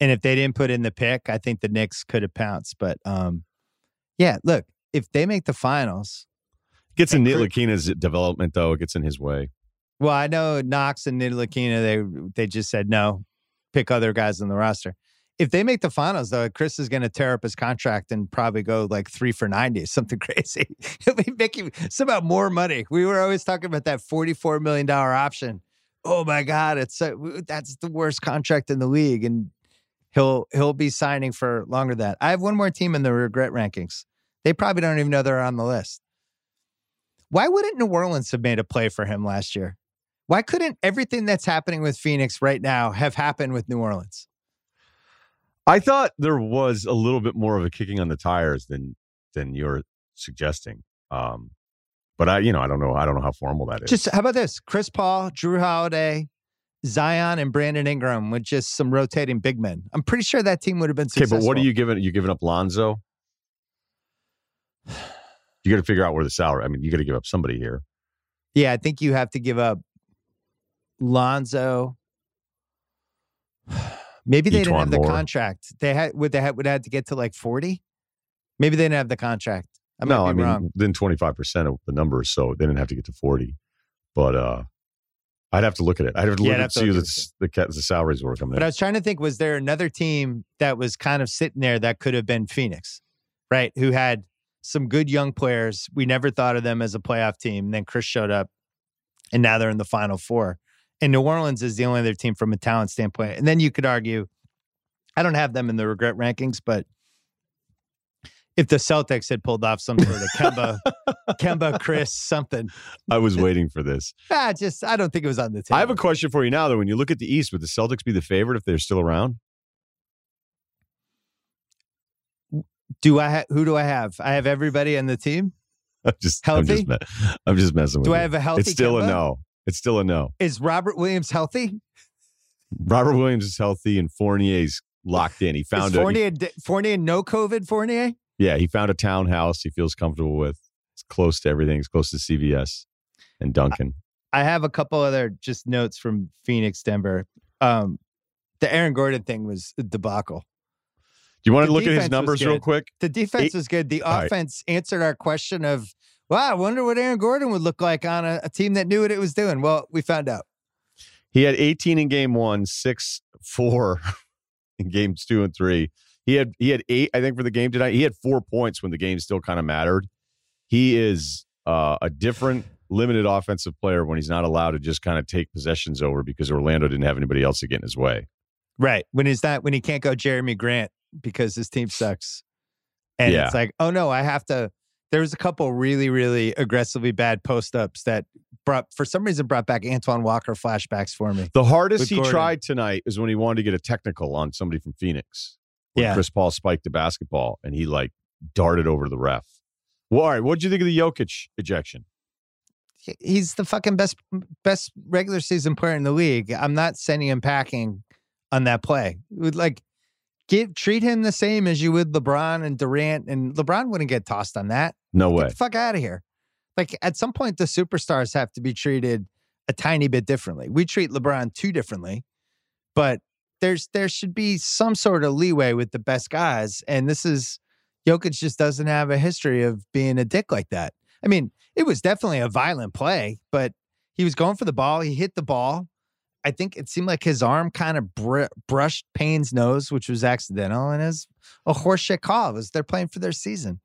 and if they didn't put in the pick, I think the Knicks could have pounced. But um, yeah, look, if they make the finals, gets in And Chris- development though it gets in his way well, I know Knox and Ntilikina, they they just said no, pick other guys on the roster. If they make the finals, though, Chris is going to tear up his contract and probably go like three for 90, something crazy. He'll be making somehow more money. We were always talking about that $44 million option. Oh my God, it's that's the worst contract in the league. And he'll he'll be signing for longer than that. I have one more team in the regret rankings. They probably don't even know they're on the list. Why wouldn't New Orleans have made a play for him last year? Why couldn't everything that's happening with Phoenix right now have happened with New Orleans? I thought there was a little bit more of a kicking on the tires than than you're suggesting um but i you know i don't know i don't know how formal that is Just how about this? Chris Paul, Jrue Holiday, Zion, and Brandon Ingram with just some rotating big men. I'm pretty sure that team would have been okay successful. but what are you giving you giving up lonzo You got to figure out where the salary. I mean, you got to give up somebody here. Yeah, I think you have to give up Lonzo. Maybe they didn't have the Moore. contract. They had would they had would have to get to like forty. Maybe they didn't have the contract. I might no, be I mean, wrong. then twenty five percent of the numbers, so they didn't have to get to forty. But uh I'd have to look at it. I'd have to look I'd at to see look the, the the salaries were coming But I was trying to think: was there another team that was kind of sitting there that could have been Phoenix, right? Who had some good young players. We never thought of them as a playoff team. And then Chris showed up, and now they're in the Final Four. And New Orleans is the only other team from a talent standpoint. And then you could argue, I don't have them in the regret rankings, but if the Celtics had pulled off some sort of Kemba, Kemba, Chris, something, I was waiting for this. ah, just I don't think it was on the table. I have a question for you now. Though, when you look at the East, would the Celtics be the favorite if they're still around? do I ha- who do I have? I have everybody on the team. I'm just, I'm Healthy? just, me- I'm just messing with Do you. I have a healthy? it's still a no. It's still a no. Is Robert Williams healthy? Robert Williams is healthy and Fournier's locked in. He found Is a Fournier, Fournier no COVID Fournier? yeah. He found a townhouse he feels comfortable with. It's close to everything. It's close to CVS and Dunkin'. I have a couple other just notes from Phoenix, Denver. Um, the Aaron Gordon thing was a debacle. Do you want the to look at his numbers real quick? The defense was good. The All right. offense answered our question of, wow, I wonder what Aaron Gordon would look like on a, a team that knew what it was doing. Well, we found out. He had 18 in game one, six, four in games two and three. He had he had eight, I think, for the game tonight. He had four points when the game still kind of mattered. He is uh, a different limited offensive player when he's not allowed to just kind of take possessions over because Orlando didn't have anybody else to get in his way. Right. When he's not, when he can't go Jerami Grant because his team sucks. And Yeah. it's like, oh no, I have to. There was a couple really, really aggressively bad post ups that brought, for some reason, brought back Antoine Walker flashbacks for me. The hardest he Gordon. tried tonight is when he wanted to get a technical on somebody from Phoenix. When Yeah. Chris Paul spiked the basketball and he like darted over the ref. Well, all right. What'd you think of the Jokic ejection? He's the fucking best, best regular season player in the league. I'm not sending him packing on that play. Like give treat him the same as you would LeBron and Durant, and LeBron wouldn't get tossed on that. No Get way. the fuck out of here. Like at some point, the superstars have to be treated a tiny bit differently. We treat LeBron too differently, but there's there should be some sort of leeway with the best guys. And this is Jokic just doesn't have a history of being a dick like that. I mean, it was definitely a violent play, but he was going for the ball. He hit the ball. I think it seemed like his arm kind of br- brushed Payne's nose, which was accidental, and was a horseshit call. It was they're playing for their season.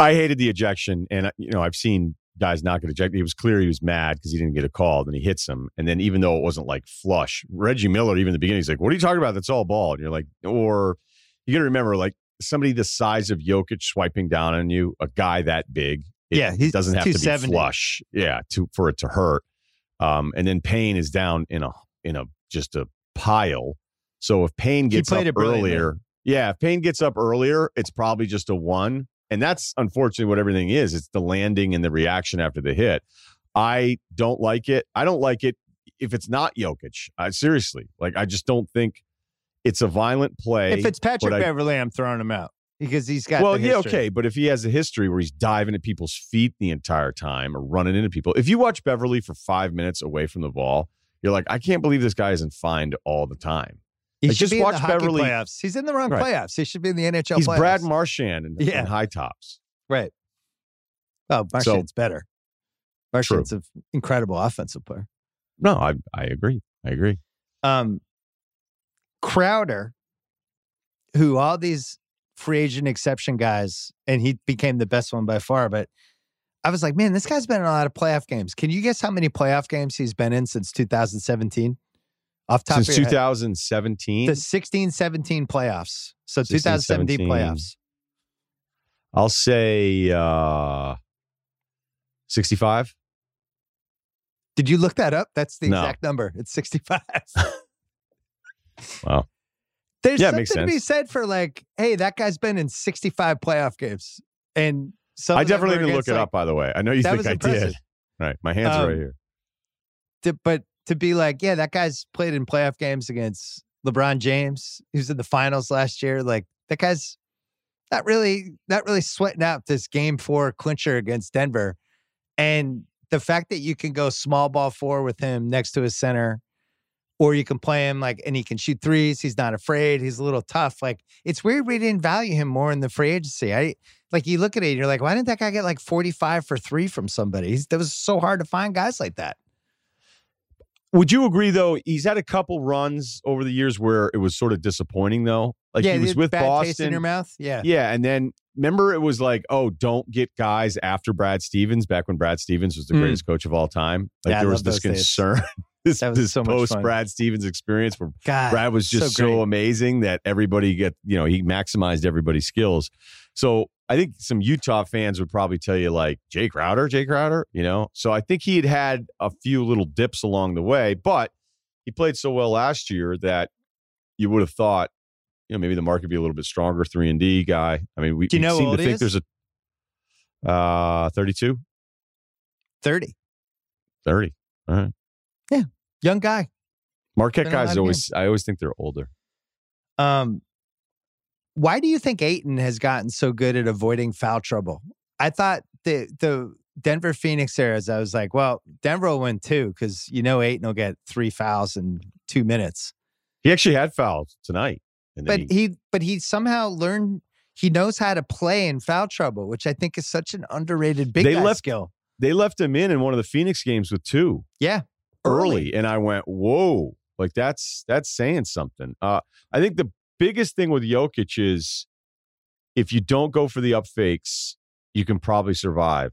I hated the ejection, and uh, you know I've seen guys not get ejected. It was clear he was mad because he didn't get a call. Then he hits him, and then even though it wasn't like flush, Reggie Miller, even in the beginning, he's like, "What are you talking about? That's all ball." And you're like, or you got to remember, like somebody the size of Jokic swiping down on you, a guy that big, it Yeah, he doesn't have to be flush, yeah, to for it to hurt. Um, and then Payne is down in a in a just a pile. So if Payne gets up earlier, yeah, if Payne gets up earlier, it's probably just a one. And that's unfortunately what everything is. It's the landing and the reaction after the hit. I don't like it. I don't like it if it's not Jokic. I seriously, like I just don't think it's a violent play. If it's Patrick but I- Beverley, I'm throwing him out because he's got. well, yeah, okay, but if he has a history where he's diving at people's feet the entire time or running into people, if you watch Beverley for five minutes away from the ball, you're like, I can't believe this guy isn't fined all the time. He Like, should just be in watch the Beverley- playoffs. He's in the wrong Right. playoffs. He should be in the NHL. he's playoffs. Brad Marchand and, Yeah. and high tops. right? Oh, Marchand's better. Marchand's an incredible offensive player. No, I I agree. I agree. Um, Crowder, who all these free agent exception guys, and he became the best one by far. But I was like, man, this guy's been in a lot of playoff games. Can you guess how many playoff games he's been in since 2017? Off top Since of your head? 2017, the 16 17 playoffs. So 16, 2017 17. playoffs. I'll say uh 65. Did you look that up? That's the No. exact number. It's 65. Wow. There's Yeah, something to be said for like, hey, that guy's been in 65 playoff games. And some I definitely didn't look it like, up, by the way. I know you think I impressive. did. Right. My hands are Um, right here. to- but to be like, yeah, that guy's played in playoff games against LeBron James. He was in the finals last year. Like that guy's not really, not really sweating out this game four clincher against Denver. And the fact that you can go small ball four with him next to his center, or you can play him like, and he can shoot threes. He's not afraid. He's a little tough. Like it's weird we didn't value him more in the free agency. I like you look at it, and you're like, why didn't that guy get like 45 for three from somebody? He's, that was so hard to find guys like that. Would you agree though? He's had a couple runs over the years where it was sort of disappointing though. Like yeah, he was with bad Boston. taste in your mouth. Yeah, Yeah, and then remember it was like, oh, don't get guys after Brad Stevens back when Brad Stevens was the Mm. greatest coach of all time. Like Yeah, there was this concern, this, this so much post. Brad Stevens experience where God, Brad was just so so, amazing that everybody get you know he maximized everybody's skills. So I think some Utah fans would probably tell you like Jae Crowder, Jae Crowder, you know. So I think he had had a few little dips along the way, but he played so well last year that you would have thought, you know, maybe the market be a little bit stronger three and D guy. I mean, we, Do you know seem to think is? there's a uh 32, 30, 30. All right. Young guy. Marquette Been guys always I always think they're older. Um, why do you think Ayton has gotten so good at avoiding foul trouble? I thought the the Denver Phoenix series, I was like, well, Denver will win too because you know Ayton will get three fouls in two minutes. He actually had fouls tonight. But he but he somehow learned he knows how to play in foul trouble, which I think is such an underrated big They guy left- skill. they left him in in one of the Phoenix games with two. Yeah, early, and I went, "Whoa!" Like that's that's saying something. Uh, I think the biggest thing with Jokic is if you don't go for the up fakes, you can probably survive.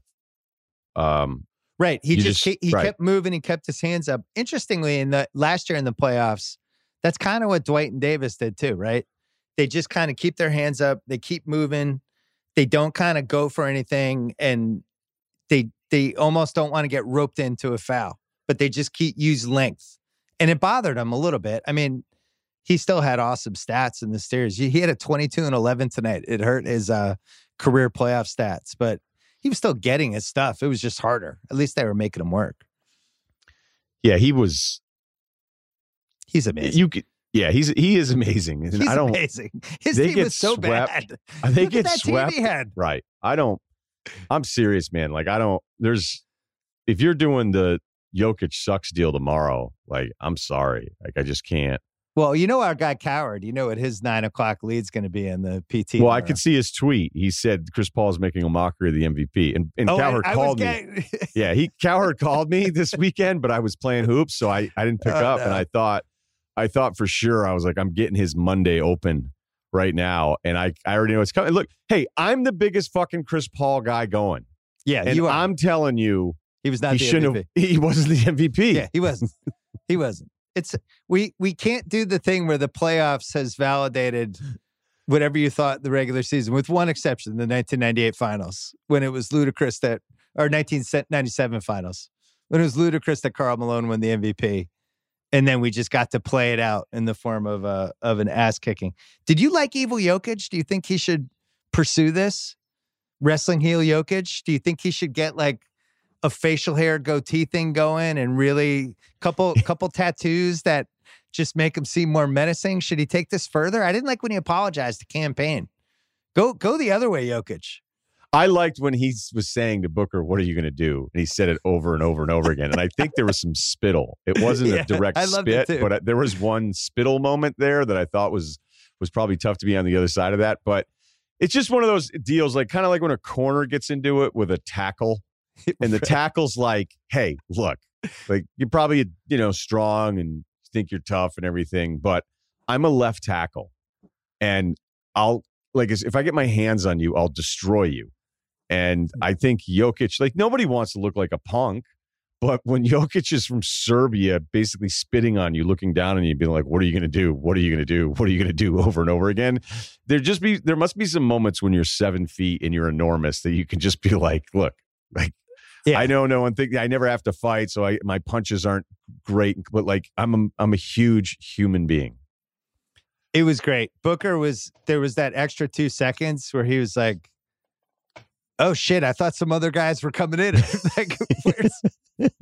Um, Right. He just, just- he right. kept moving. He kept his hands up. Interestingly, in the last year in the playoffs, that's kind of what Dwight and Davis did too, right? They just kind of keep their hands up. They keep moving. They don't kind of go for anything, and they they almost don't want to get roped into a foul, but they just keep use length, and it bothered him a little bit. I mean, he still had awesome stats in the series. He had a twenty two and eleven tonight. It hurt his uh, career playoff stats, but he was still getting his stuff. It was just harder. At least they were making him work. yeah, he was. He's amazing. You could, yeah, he's he is amazing, and He's I don't. amazing. His team was so swept. bad. They Look at get that swept. team he had. Right. I don't. I'm serious, man. Like I don't. There's if you're doing the Jokic sucks deal tomorrow, like I'm sorry, like I just can't. Well, you know our guy Cowherd. You know what his nine o'clock lead's going to be in the PT. Well, I could see his tweet. He said Chris Paul is making a mockery of the MVP, and and Oh, I- Cowherd I was called me. getting- Yeah, he Cowherd called me this weekend, but I was playing hoops, so I I didn't pick Oh, up, and. I thought I thought for sure I was like I'm getting his Monday open right now, and I I already know it's coming. Look, hey, I'm the biggest fucking Chris Paul guy going, yeah, and you are. I'm telling you, he was not he the shouldn't MVP. have. He wasn't the MVP. Yeah, he wasn't. he wasn't. It's we we can't do the thing where the playoffs has validated whatever you thought the regular season, with one exception, the 1998 finals, when it was ludicrous that or 1997 finals, when it was ludicrous that Karl Malone won the MVP. And then we just got to play it out in the form of a of an ass kicking. Did you like Evil Jokic? Do you think he should pursue this? Wrestling heel Jokic? Do you think he should get like a facial hair goatee thing going and really couple couple tattoos that just make him seem more menacing? Should he take this further? I didn't like when he apologized to Cam Payne. Go go the other way, Jokic. I liked when he was saying to Booker, "What are you going to do?" And he said it over and over and over again. And I think there was some spittle. It wasn't Yeah, a direct I spit, but uh, there was one spittle moment there that I thought was was probably tough to be on the other side of that. But it's just one of those deals, like kind of like when a corner gets into it with a tackle, and the tackle's like, "Hey, look, like you're probably you know strong and think you're tough and everything, but I'm a left tackle, and I'll like if I get my hands on you, I'll destroy you." And hmm. I think Jokic, like nobody wants to look like a punk, but when Jokic is from Serbia, basically spitting on you, looking down on you, being like, "What are you going to do? What are you going to do? What are you going to do?" over and over again, there just be there must be some moments when you're seven feet and you're enormous that you can just be like, "Look, like Yeah. I know no one think I never have to fight, so I my punches aren't great, but like I'm a, I'm a huge human being." It was great. Booker was there was that extra two seconds where he was like, "Oh shit, I thought some other guys were coming in." like,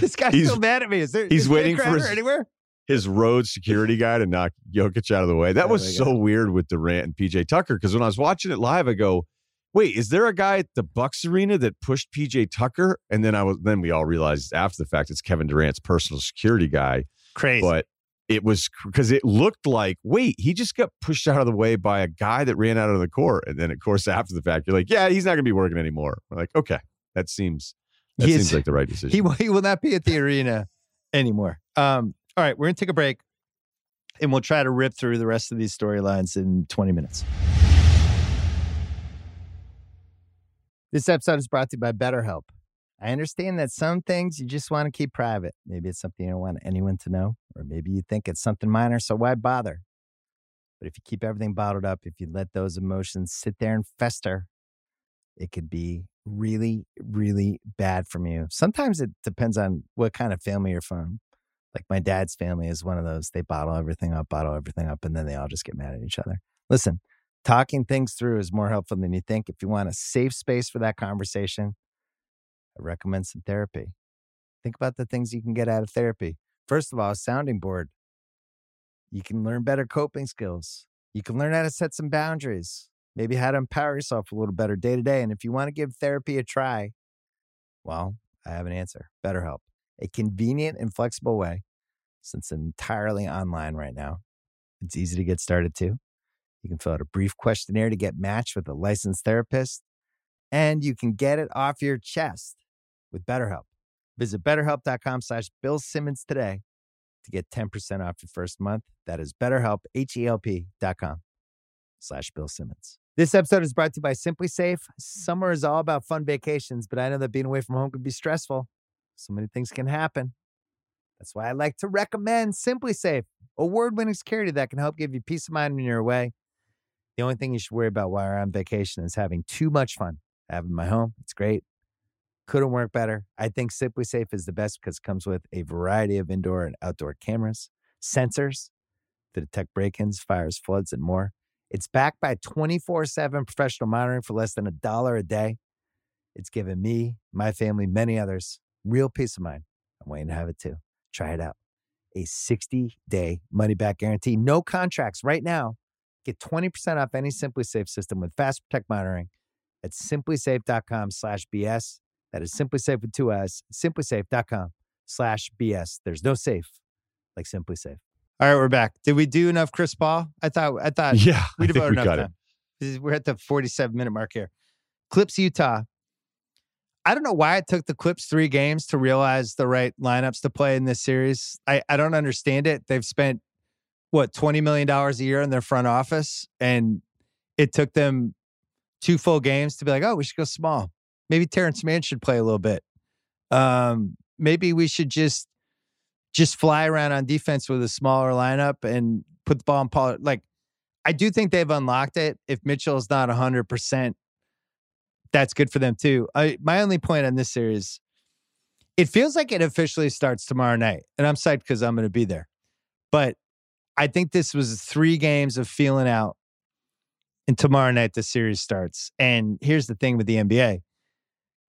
this guy's He's- still mad at me. Is there? he's is waiting for his- anywhere. his road security guy to knock Jokic out of the way. That Oh was so weird with Durant and PJ Tucker because when I was watching it live, I go, "Wait, is there a guy at the Bucks arena that pushed PJ Tucker?" And then I was then we all realized after the fact it's Kevin Durant's personal security guy. Crazy. But it was because it looked like, wait, he just got pushed out of the way by a guy that ran out of the court. And then, of course, after the fact, you're like, yeah, he's not going to be working anymore. We're like, okay, that seems that He seems is- like the right decision. he will, he will not be at the arena anymore. Um, all right, we're gonna take a break, and we'll try to rip through the rest of these storylines in 20 minutes. This episode is brought to you by BetterHelp. I understand that some things you just want to keep private. Maybe it's something you don't want anyone to know, or maybe you think it's something minor, so why bother? But if you keep everything bottled up, if you let those emotions sit there and fester, it could be really, really bad from you. Sometimes it depends on what kind of family you're from. Like my dad's family is one of those. They bottle everything up, bottle everything up, and then they all just get mad at each other. Listen, talking things through is more helpful than you think. If you want a safe space for that conversation, I recommend some therapy. Think about the things you can get out of therapy. First of all, a sounding board. You can learn better coping skills. You can learn how to set some boundaries, maybe how to empower yourself a little better day to day. And if you want to give therapy a try, well, I have an answer BetterHelp, a convenient and flexible way since entirely online right now. It's easy to get started too. You can fill out a brief questionnaire to get matched with a licensed therapist, and you can get it off your chest with BetterHelp. Visit betterhelp.com slash Bill Simmons today to get 10% off your first month. That is betterhelp, H-E-L-P dot com slash Bill Simmons. This episode is brought to you by SimpliSafe. Summer is all about fun vacations, but I know that being away from home can be stressful. So many things can happen. That's why I like to recommend SimpliSafe, award-winning security that can help give you peace of mind when you're away. The only thing you should worry about while you're on vacation is having too much fun. In my home. It's great. Couldn't work better. I think SimpliSafe is the best because it comes with a variety of indoor and outdoor cameras, sensors to detect break-ins, fires, floods, and more. It's backed by 24/7 professional monitoring for less than a dollar a day. It's given me, my family, many others real peace of mind. I'm waiting to have it too. Try it out. A 60-day money-back guarantee, no contracts right now. Get 20% off any SimpliSafe system with Fast Protect monitoring at simplisafe.com slash BS. That is SimpliSafe with two S, simplisafe.com slash BS. There's no safe like SimpliSafe. All right, we're back. Did we do enough Chris Paul? I thought I thought yeah, we'd I think about enough got time. This is- We're at the 47 minute mark here. Clips Utah. I don't know why it took the Clips three games to realize the right lineups to play in this series. I, I don't understand it. They've spent what $20 million a year in their front office, and it took them two full games to be like, oh, we should go small. Maybe Terance Mann should play a little bit. Um, maybe we should just just fly around on defense with a smaller lineup and put the ball in Paul. Like, I do think they've unlocked it. If Mitchell's not 100%, that's good for them too. I, my only point on this series, it feels like it officially starts tomorrow night. And I'm psyched because I'm going to be there. But I think this was three games of feeling out. And tomorrow night, the series starts. And here's the thing with the NBA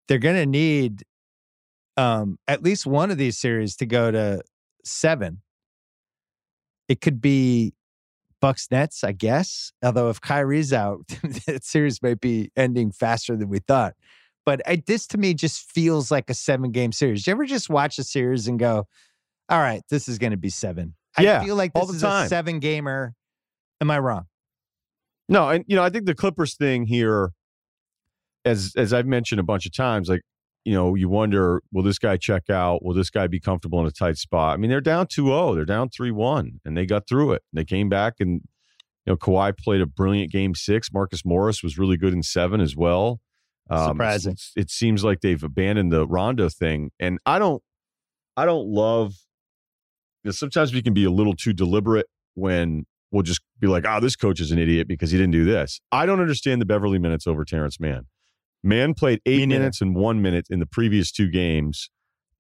they're going to need um, at least one of these series to go to seven. It could be Bucks Nets, I guess. Although if Kyrie's out, that series might be ending faster than we thought. But I, this to me just feels like a seven game series. Do you ever just watch a series and go, all right, this is going to be seven? Yeah, I feel like all this the is time. a seven gamer. Am I wrong? No, and you know, I think the Clippers thing here, as as I've mentioned a bunch of times, like you know, you wonder, will this guy check out? Will this guy be comfortable in a tight spot? I mean, they're down 2-0. They're down 3-1, and they got through it. They came back and you know, Kawhi played a brilliant game six. Marcus Morris was really good in seven as well. Um, Surprising. It seems like they've abandoned the Rondo thing, and I don't, I don't love. You know, sometimes we can be a little too deliberate when we'll just be like, "Oh, this coach is an idiot because he didn't do this." I don't understand the Beverley minutes over Terance Mann. Mann played eight minutes and one minute in the previous two games,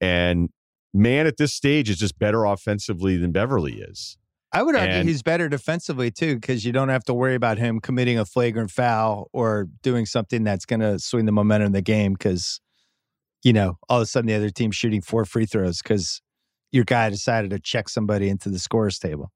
and Mann at this stage is just better offensively than Beverley is. I would argue And- he's better defensively too, because you don't have to worry about him committing a flagrant foul or doing something that's going to swing the momentum of the game. Because, you know, all of a sudden the other team's shooting four free throws because, your guy decided to check somebody into the scores table.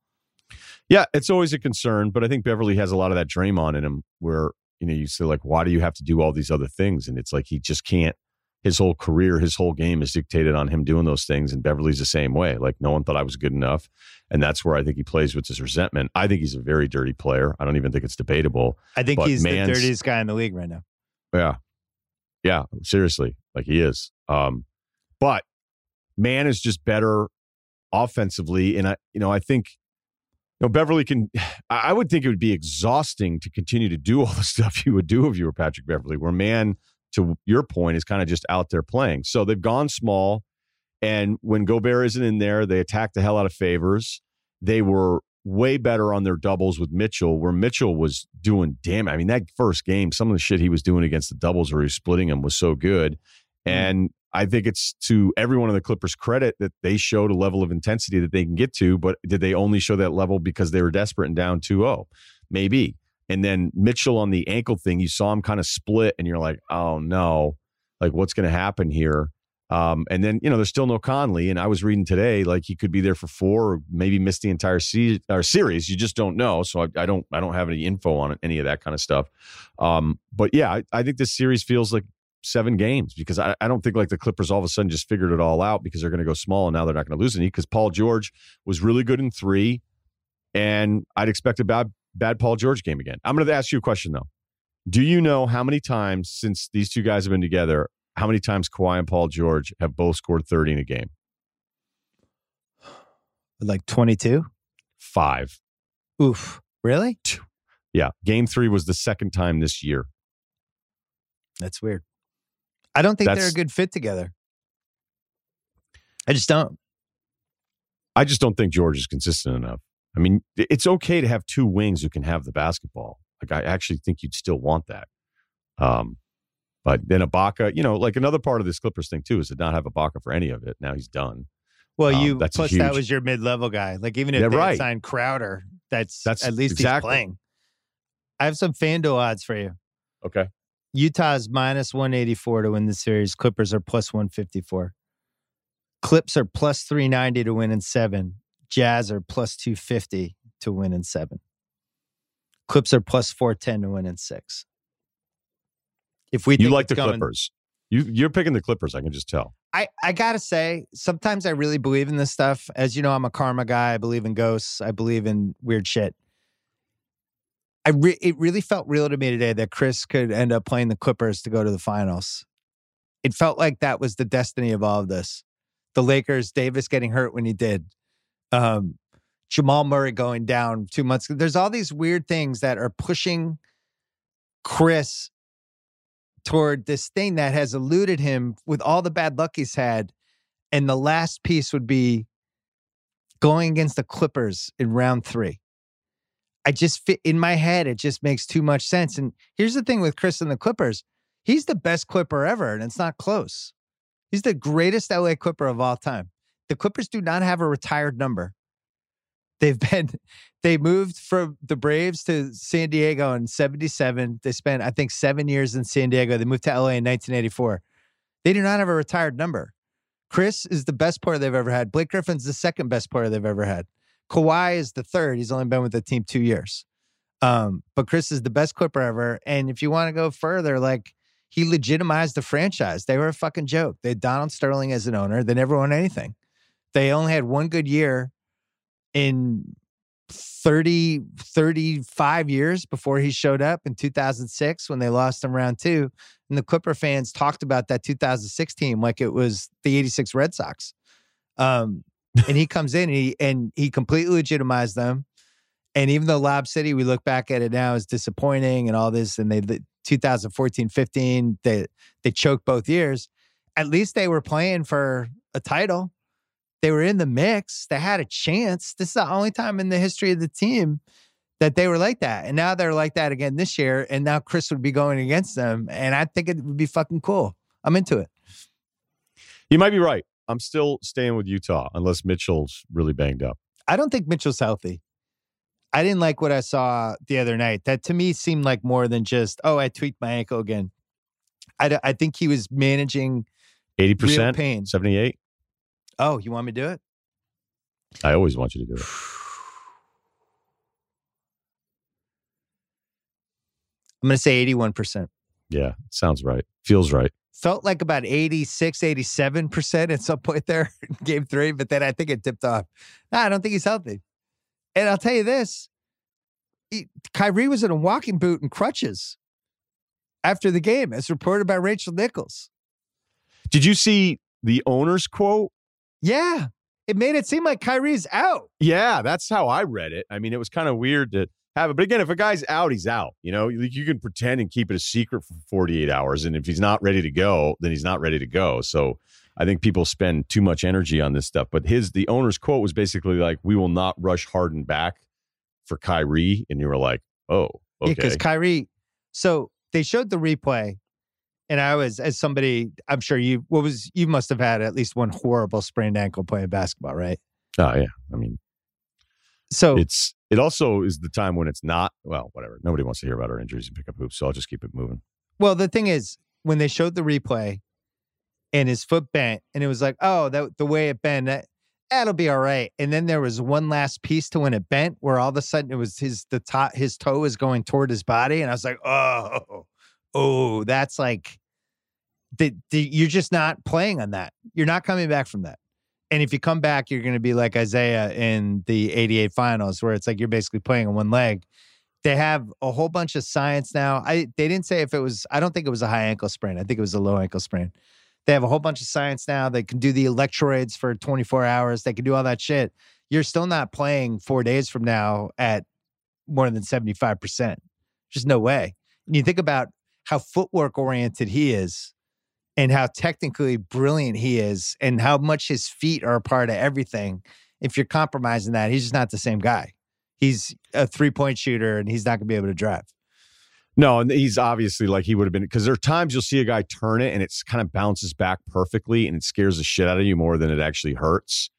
Yeah, it's always a concern, but I think Beverley has a lot of that Draymond in him where, you know, you say like, why do you have to do all these other things? And it's like he just can't his whole career, his whole game is dictated on him doing those things. And Beverley's the same way. Like no one thought I was good enough. And that's where I think he plays with his resentment. I think he's a very dirty player. I don't even think it's debatable. I think he's the dirtiest guy in the league right now. Yeah. Yeah. Seriously. Like he is. Um, but Mann is just better offensively. And I, you know, I think you know, Beverley can. I would think it would be exhausting to continue to do all the stuff you would do if you were Patrick Beverley, where Mann to your point, is kind of just out there playing. So they've gone small. And when Gobert isn't in there, they attack the hell out of Favors. They were way better on their doubles with Mitchell, where Mitchell was doing damn. I mean, that first game, some of the shit he was doing against the doubles where he was splitting them was so good. Mm. And I think it's to everyone of the Clippers' credit that they showed a level of intensity that they can get to, but did they only show that level because they were desperate and down 2 0? Maybe. And then Mitchell on the ankle thing, you saw him kind of split, and you're like, oh no, like what's going to happen here? Um, and then you know there's still no Conley, and I was reading today like he could be there for four, or maybe miss the entire se- or series. You just don't know, so I, I, don't I don't have any info on any of that kind of stuff. Um, but yeah, I, I, think this series feels like seven games because I, I don't think like the Clippers all of a sudden just figured it all out because they're going to go small and now they're not going to lose any because Paul George was really good in three, and I'd expect a bad bad Paul George game again. I'm going to ask you a question though. Do you know how many times since these two guys have been together, how many times Kawhi and Paul George have both scored 30 in a game? Like 22? Five. Oof. Really? Yeah. Game three was the second time this year. That's weird. I don't think That's, they're a good fit together. I just don't. I just don't think George is consistent enough. I mean, it's okay to have two wings who can have the basketball. Like I actually think you'd still want that. Um, but then Ibaka, you know, like another part of this Clippers thing too is to not have Ibaka for any of it. Now he's done. Well, um, you that's plus huge, that was your mid level guy. Like even if yeah, they right. signed Crowder, that's that's at least exactly. he's playing. I have some FanDuel odds for you. Okay. Utah's minus 184 to win the series. Clippers are plus 154. Clips are plus 390 to win in seven. Jazz are plus 250 to win in seven. Clips are plus 410 to win in six. If we you like the Clippers, you you're picking the Clippers. I can just tell. I I gotta say, sometimes I really believe in this stuff. As you know, I'm a karma guy. I believe in ghosts. I believe in weird shit. I re- it really felt real to me today that Chris could end up playing the Clippers to go to the finals. It felt like that was the destiny of all of this. The Lakers, Davis getting hurt when he did, um, Jamal Murray going down two months. There's all these weird things that are pushing Chris toward this thing that has eluded him with all the bad luck he's had. And the last piece would be going against the Clippers in round three. I just fit in my head, it just makes too much sense. And here's the thing with Chris and the Clippers he's the best Clipper ever, and it's not close. He's the greatest LA Clipper of all time the Clippers do not have a retired number. They've been they moved from the Braves to San Diego in 77. They spent I think 7 years in San Diego. They moved to LA in 1984. They do not have a retired number. Chris is the best player they've ever had. Blake Griffin's the second best player they've ever had. Kawhi is the third. He's only been with the team 2 years. Um, but Chris is the best Clipper ever. And if you want to go further, like he legitimized the franchise. They were a fucking joke. They had Donald Sterling as an owner. They never won anything. They only had one good year in 30, 35 years before he showed up in 2006 when they lost him round two. And the Clipper fans talked about that 2006 team like it was the 86 Red Sox. Um, and he comes in and he, and he completely legitimized them. And even though Lob City, we look back at it now as disappointing and all this, and they 2014 15, they, they choked both years. At least they were playing for a title they were in the mix. They had a chance. This is the only time in the history of the team that they were like that. And now they're like that again this year. And now Chris would be going against them. And I think it would be fucking cool. I'm into it. You might be right. I'm still staying with Utah unless Mitchell's really banged up. I don't think Mitchell's healthy. I didn't like what I saw the other night. That to me seemed like more than just, oh, I tweaked my ankle again. I, I think he was managing 80%, pain. 78. Oh, you want me to do it? I always want you to do it. I'm going to say 81%. Yeah, sounds right. Feels right. Felt like about 86, 87% at some point there in game three, but then I think it dipped off. I don't think he's healthy. And I'll tell you this he, Kyrie was in a walking boot and crutches after the game, as reported by Rachel Nichols. Did you see the owner's quote? Yeah. It made it seem like Kyrie's out. Yeah, that's how I read it. I mean, it was kind of weird to have it. But again, if a guy's out, he's out. You know, you, you can pretend and keep it a secret for 48 hours. And if he's not ready to go, then he's not ready to go. So I think people spend too much energy on this stuff. But his, the owner's quote was basically like, we will not rush Harden back for Kyrie. And you were like, oh, okay. Because Kyrie, so they showed the replay. And I was, as somebody, I'm sure you, what was, you must have had at least one horrible sprained ankle playing basketball, right? oh, yeah. I mean, So it's, it also is the time when it's not, well, whatever. Nobody wants to hear about our injuries and pick up hoops. So I'll just keep it moving. Well, the thing is, when they showed the replay and his foot bent, and it was like, oh, that the way it bent, that, that'll be all right. And then there was one last piece to when it bent, where all of a sudden it was his the top his toe is going toward his body, and I was like, oh, oh, that's like, the, the, you're just not playing on that. You're not coming back from that. And if you come back, you're going to be like Isiah in the 88 finals, where it's like you're basically playing on one leg they have a whole bunch of science now. I they didn't say if it was. I don't think it was a high ankle sprain. I think it was a low ankle sprain. They have a whole bunch of science now. They can do the electrodes for 24 hours. They can do all that shit. You're still not playing four days from now at more than 75 percent. Just no way. And you think about how footwork oriented he is, and how technically brilliant he is, and how much his feet are a part of everything. If you're compromising that, he's just not the same guy he's a three point shooter and he's not going to be able to drive. No, and he's obviously like he would have been because there are times you'll see a guy turn it and it's kind of bounces back perfectly and it scares the shit out of you more than it actually hurts.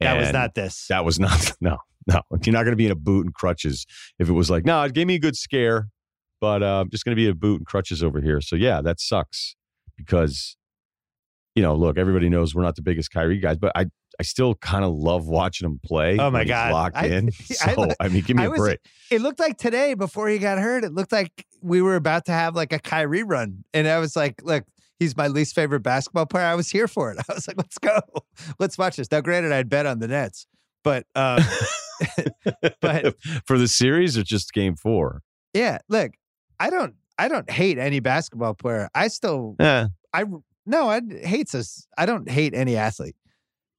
That was not this. That was not. No, no. You're not going to be in a boot and crutches if it was like, no, it gave me a good scare, but uh, I'm just going to be in a boot and crutches over here. So yeah, that sucks because, you know, look, everybody knows we're not the biggest Kyrie guys, but I, I still kind of love watching him play. Oh, my God. locked I- in. I- So I, mean, give me I a was- break. it looked like today before he got hurt, it looked like we were about to have like a Kyrie run. And I was like, look, he's my least favorite basketball player. I was here for it. I was like, let's go. Let's watch this. Now, granted, I'd bet on the Nets, but um, but for the series or just game four? yeah, look, I don't I don't hate any basketball player. I still Yeah. I no, I hates us. I don't hate any athlete,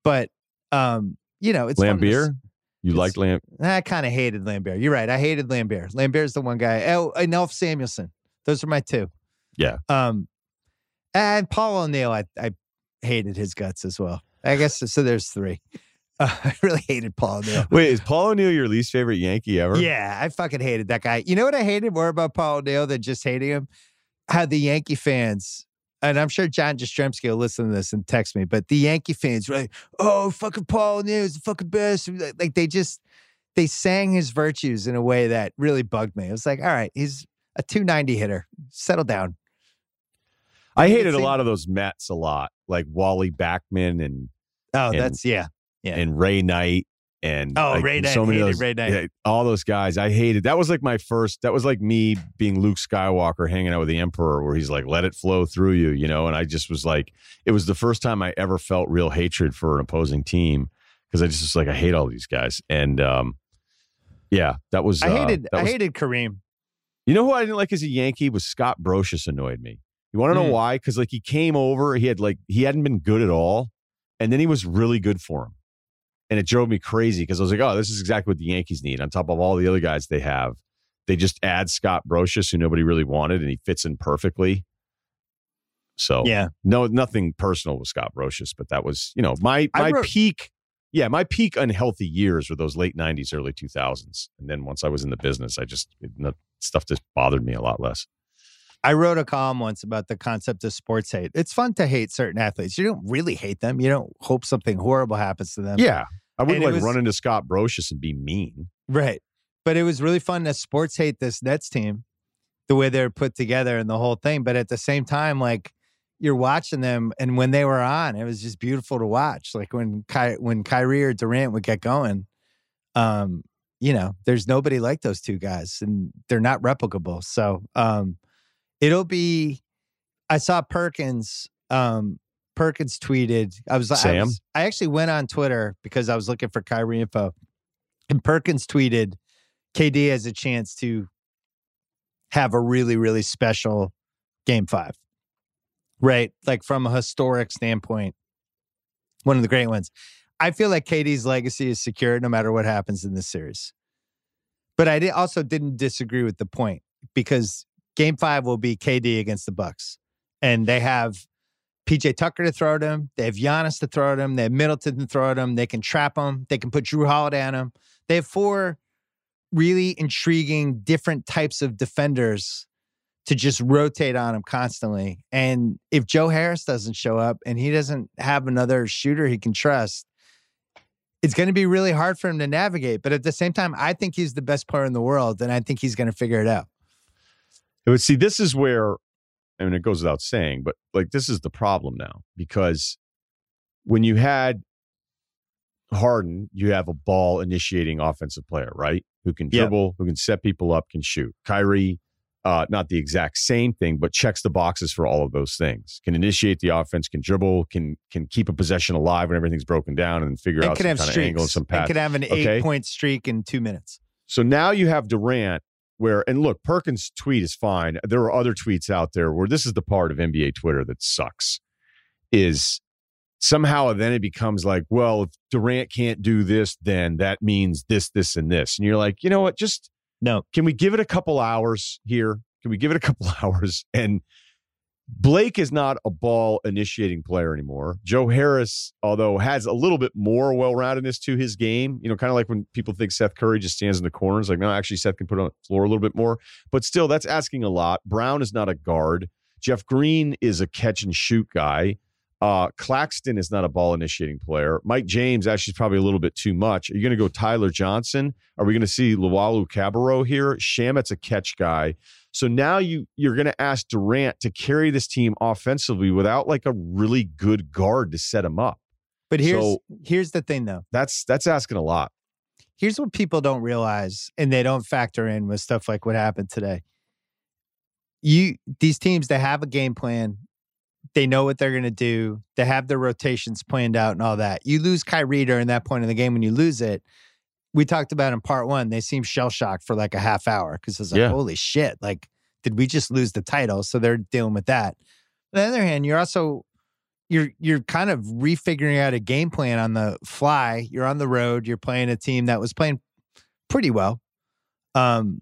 but um, you know, it's fun to s- Laimbeer? You liked Lamb? I kind of hated Laimbeer. You're right. I hated Laimbeer. Laimbeer's the one guy. Oh, and Ulf Samuelsson. Those are my two. Yeah. Um, and Paul O'Neill. I I hated his guts as well. I guess so. There's three. Uh, I really hated Paul O'Neill. Wait, is Paul O'Neill your least favorite Yankee ever? Yeah, I fucking hated that guy. You know what I hated more about Paul O'Neill than just hating him? How the Yankee fans, and I'm sure John Jastrzemski will listen to this and text me, but the Yankee fans were like, oh, fucking Paul O'Neill is the fucking best. Like like, they just, they sang his virtues in a way that really bugged me. It was like, all right, he's a 290 hitter. Settle down. I hated a lot of those Mets a lot, like Wally Backman and Oh, And- that's, yeah. Yeah. and Ray Knight and Oh, like, Ray Knight, so many of hated those, Ray Knight. yeah, all those guys. I hated. That was like my first. That was like me being Luke Skywalker hanging out with the Emperor, where he's like, "Let it flow through you," you know. And I just was like, it was the first time I ever felt real hatred for an opposing team because I just was like, I hate all these guys. And um, yeah, that was. I uh, hated, I was- hated Kareem. You know who I didn't like as a Yankee was Scott Brosius annoyed me. You want to know Mm. why? Because like he came over, he had like he hadn't been good at all, and then he was really good for him, and it drove me crazy because I was like, oh, this is exactly what the Yankees need. On top of all the other guys they have, they just add Scott Brosius, who nobody really wanted, and he fits in perfectly. So Yeah. no, nothing personal with Scott Brosius, but that was you know my my wrote- peak. Yeah, my peak unhealthy years were those late '90s, early 2000s, and then once I was in the business, I just it, stuff just bothered me a lot less. I wrote a column once about the concept of sports hate. It's fun to hate certain athletes. You don't really hate them. You don't hope something horrible happens to them. Yeah, I wouldn't like was- run into Scott Brosius and be mean. Right. But it was really fun to sports hate this Nets team, the way they're put together and the whole thing. But at the same time, like, you're watching them, and when they were on, it was just beautiful to watch. Like when Ky- when Kyrie or Durant would get going, um, you know, there's nobody like those two guys, and they're not replicable. So, um, it'll be. I saw Perkins. Um, Perkins tweeted. I was like, I, was- I actually went on Twitter because I was looking for Kyrie info, and Perkins tweeted, "KD has a chance to have a really, really special game five, right? Like from a historic standpoint, one of the great ones. I feel like KD's legacy is secure no matter what happens in this series. But I did, also didn't disagree with the point because game five will be KD against the Bucks. And they have PJ Tucker to throw at him. They have Giannis to throw at him. They have Middleton to throw at him. They can trap him. They can put Jrue Holiday on him. They have four really intriguing different types of defenders to just rotate on him constantly. And if Joe Harris doesn't show up and he doesn't have another shooter he can trust, it's going to be really hard for him to navigate. But at the same time, I think he's the best player in the world, and I think he's going to figure it out. But see, this is where, I mean, it goes without saying, but like this is the problem now because when you had Harden, you have a ball initiating offensive player, right? Who can dribble, who can set people up, can shoot. Kyrie, uh, not the exact same thing, but checks the boxes for all of those things. Can initiate the offense, can dribble, can can keep a possession alive when everything's broken down, and figure And out can some have kind of angle and some and can have an Okay. eight point streak in two minutes. So now you have Durant, where and look, Perkins' tweet is fine. There are other tweets out there where this is the part of NBA Twitter that sucks. Is somehow then it becomes like, well, if Durant can't do this, then that means this, this, and this. And you're like, you know what? Just No, can we give it a couple hours here? Can we give it a couple hours? And Blake is not a ball initiating player anymore. Joe Harris, although has a little bit more well roundedness to his game, you know, kind of like when people think Seth Curry just stands in the corners, like, no, actually, Seth can put on the floor a little bit more. But still, that's asking a lot. Brown is not a guard. Jeff Green is a catch and shoot guy. Uh, Claxton is not a ball initiating player. Mike James actually is probably a little bit too much. Are you going to go Tyler Johnson? Are we going to see Luwawu-Cabarrot here? Shamet's a catch guy. So now you you're going to ask Durant to carry this team offensively without like a really good guard to set him up. but here's So- here's the thing though. That's that's asking a lot. Here's what people don't realize, and they don't factor in with stuff like what happened today. You these teams they have a game plan. They know what they're going to do. They have their rotations planned out and all that. You lose Kyrie during that point in the game when you lose it. We talked about in part one. They seem shell shocked for like a half hour because it's like, Yeah. holy shit! Like, did we just lose the title? So they're dealing with that. On the other hand, you're also you're you're kind of refiguring out a game plan on the fly. You're on the road. You're playing a team that was playing pretty well. Um,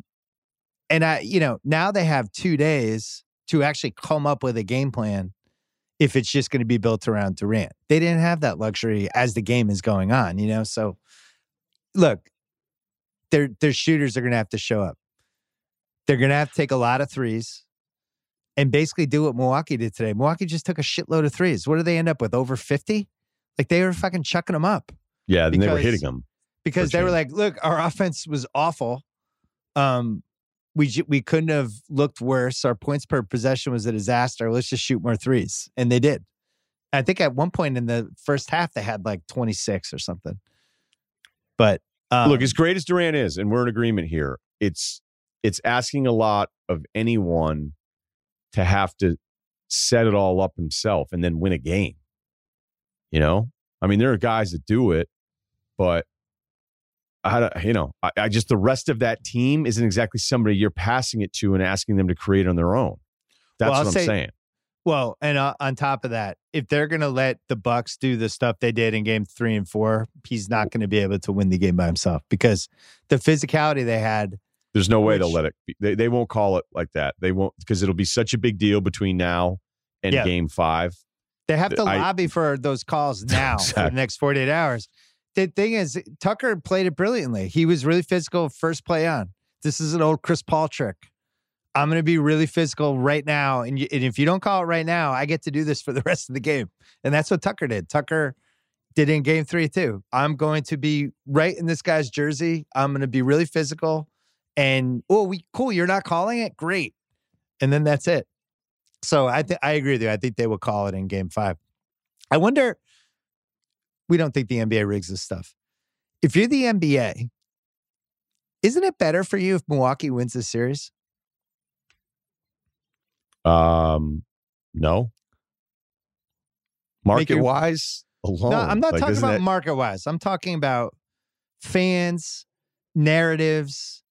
and I, you know, now they have two days to actually come up with a game plan. If it's just going to be built around Durant, they didn't have that luxury as the game is going on. You know, so look, their their shooters are going to have to show up. They're going to have to take a lot of threes and basically do what Milwaukee did today. Milwaukee just took a shitload of threes. What do they end up with? Over 50? Like they were fucking chucking them up Yeah, then they were hitting them. because they were like, look, our offense was awful. Um, we we couldn't have looked worse. Our points per possession was a disaster. Let's just shoot more threes, and they did. I think at one point in the first half they had like 26 or something. But um, Look, as great as Durant is, and we're in agreement here, it's it's asking a lot of anyone to have to set it all up himself and then win a game. You know, I mean, there are guys that do it, but I, don't- you know, I, I just the rest of that team isn't exactly somebody you're passing it to and asking them to create on their own. That's Well, what I'm say- saying. Well, and uh, on top of that, if they're going to let the Bucks do the stuff they did in game 3 and 4, he's not going to be able to win the game by himself because the physicality they had There's no way they'll let it. Be. They they won't call it like that. They won't because it'll be such a big deal between now and Yeah. Game Five. They have to I- lobby for those calls now for the next 48 hours. The thing is, Tucker played it brilliantly. He was really physical first play on. This is an old Chris Paul trick. I'm going to be really physical right now. And, you, and if you don't call it right now, I get to do this for the rest of the game. And that's what Tucker did. Tucker did in game three, too. I'm going to be right in this guy's jersey. I'm going to be really physical. And, oh, we cool. You're not calling it? Great. And then that's it. So I th- I agree with you. I think they will call it in game five. I wonder, we don't think the NBA rigs this stuff. If you're the NBA, isn't it better for you if Milwaukee wins this series? Um, no. Market your- wise, alone. No, I'm not like, talking about it- market wise. I'm talking about fans, narratives.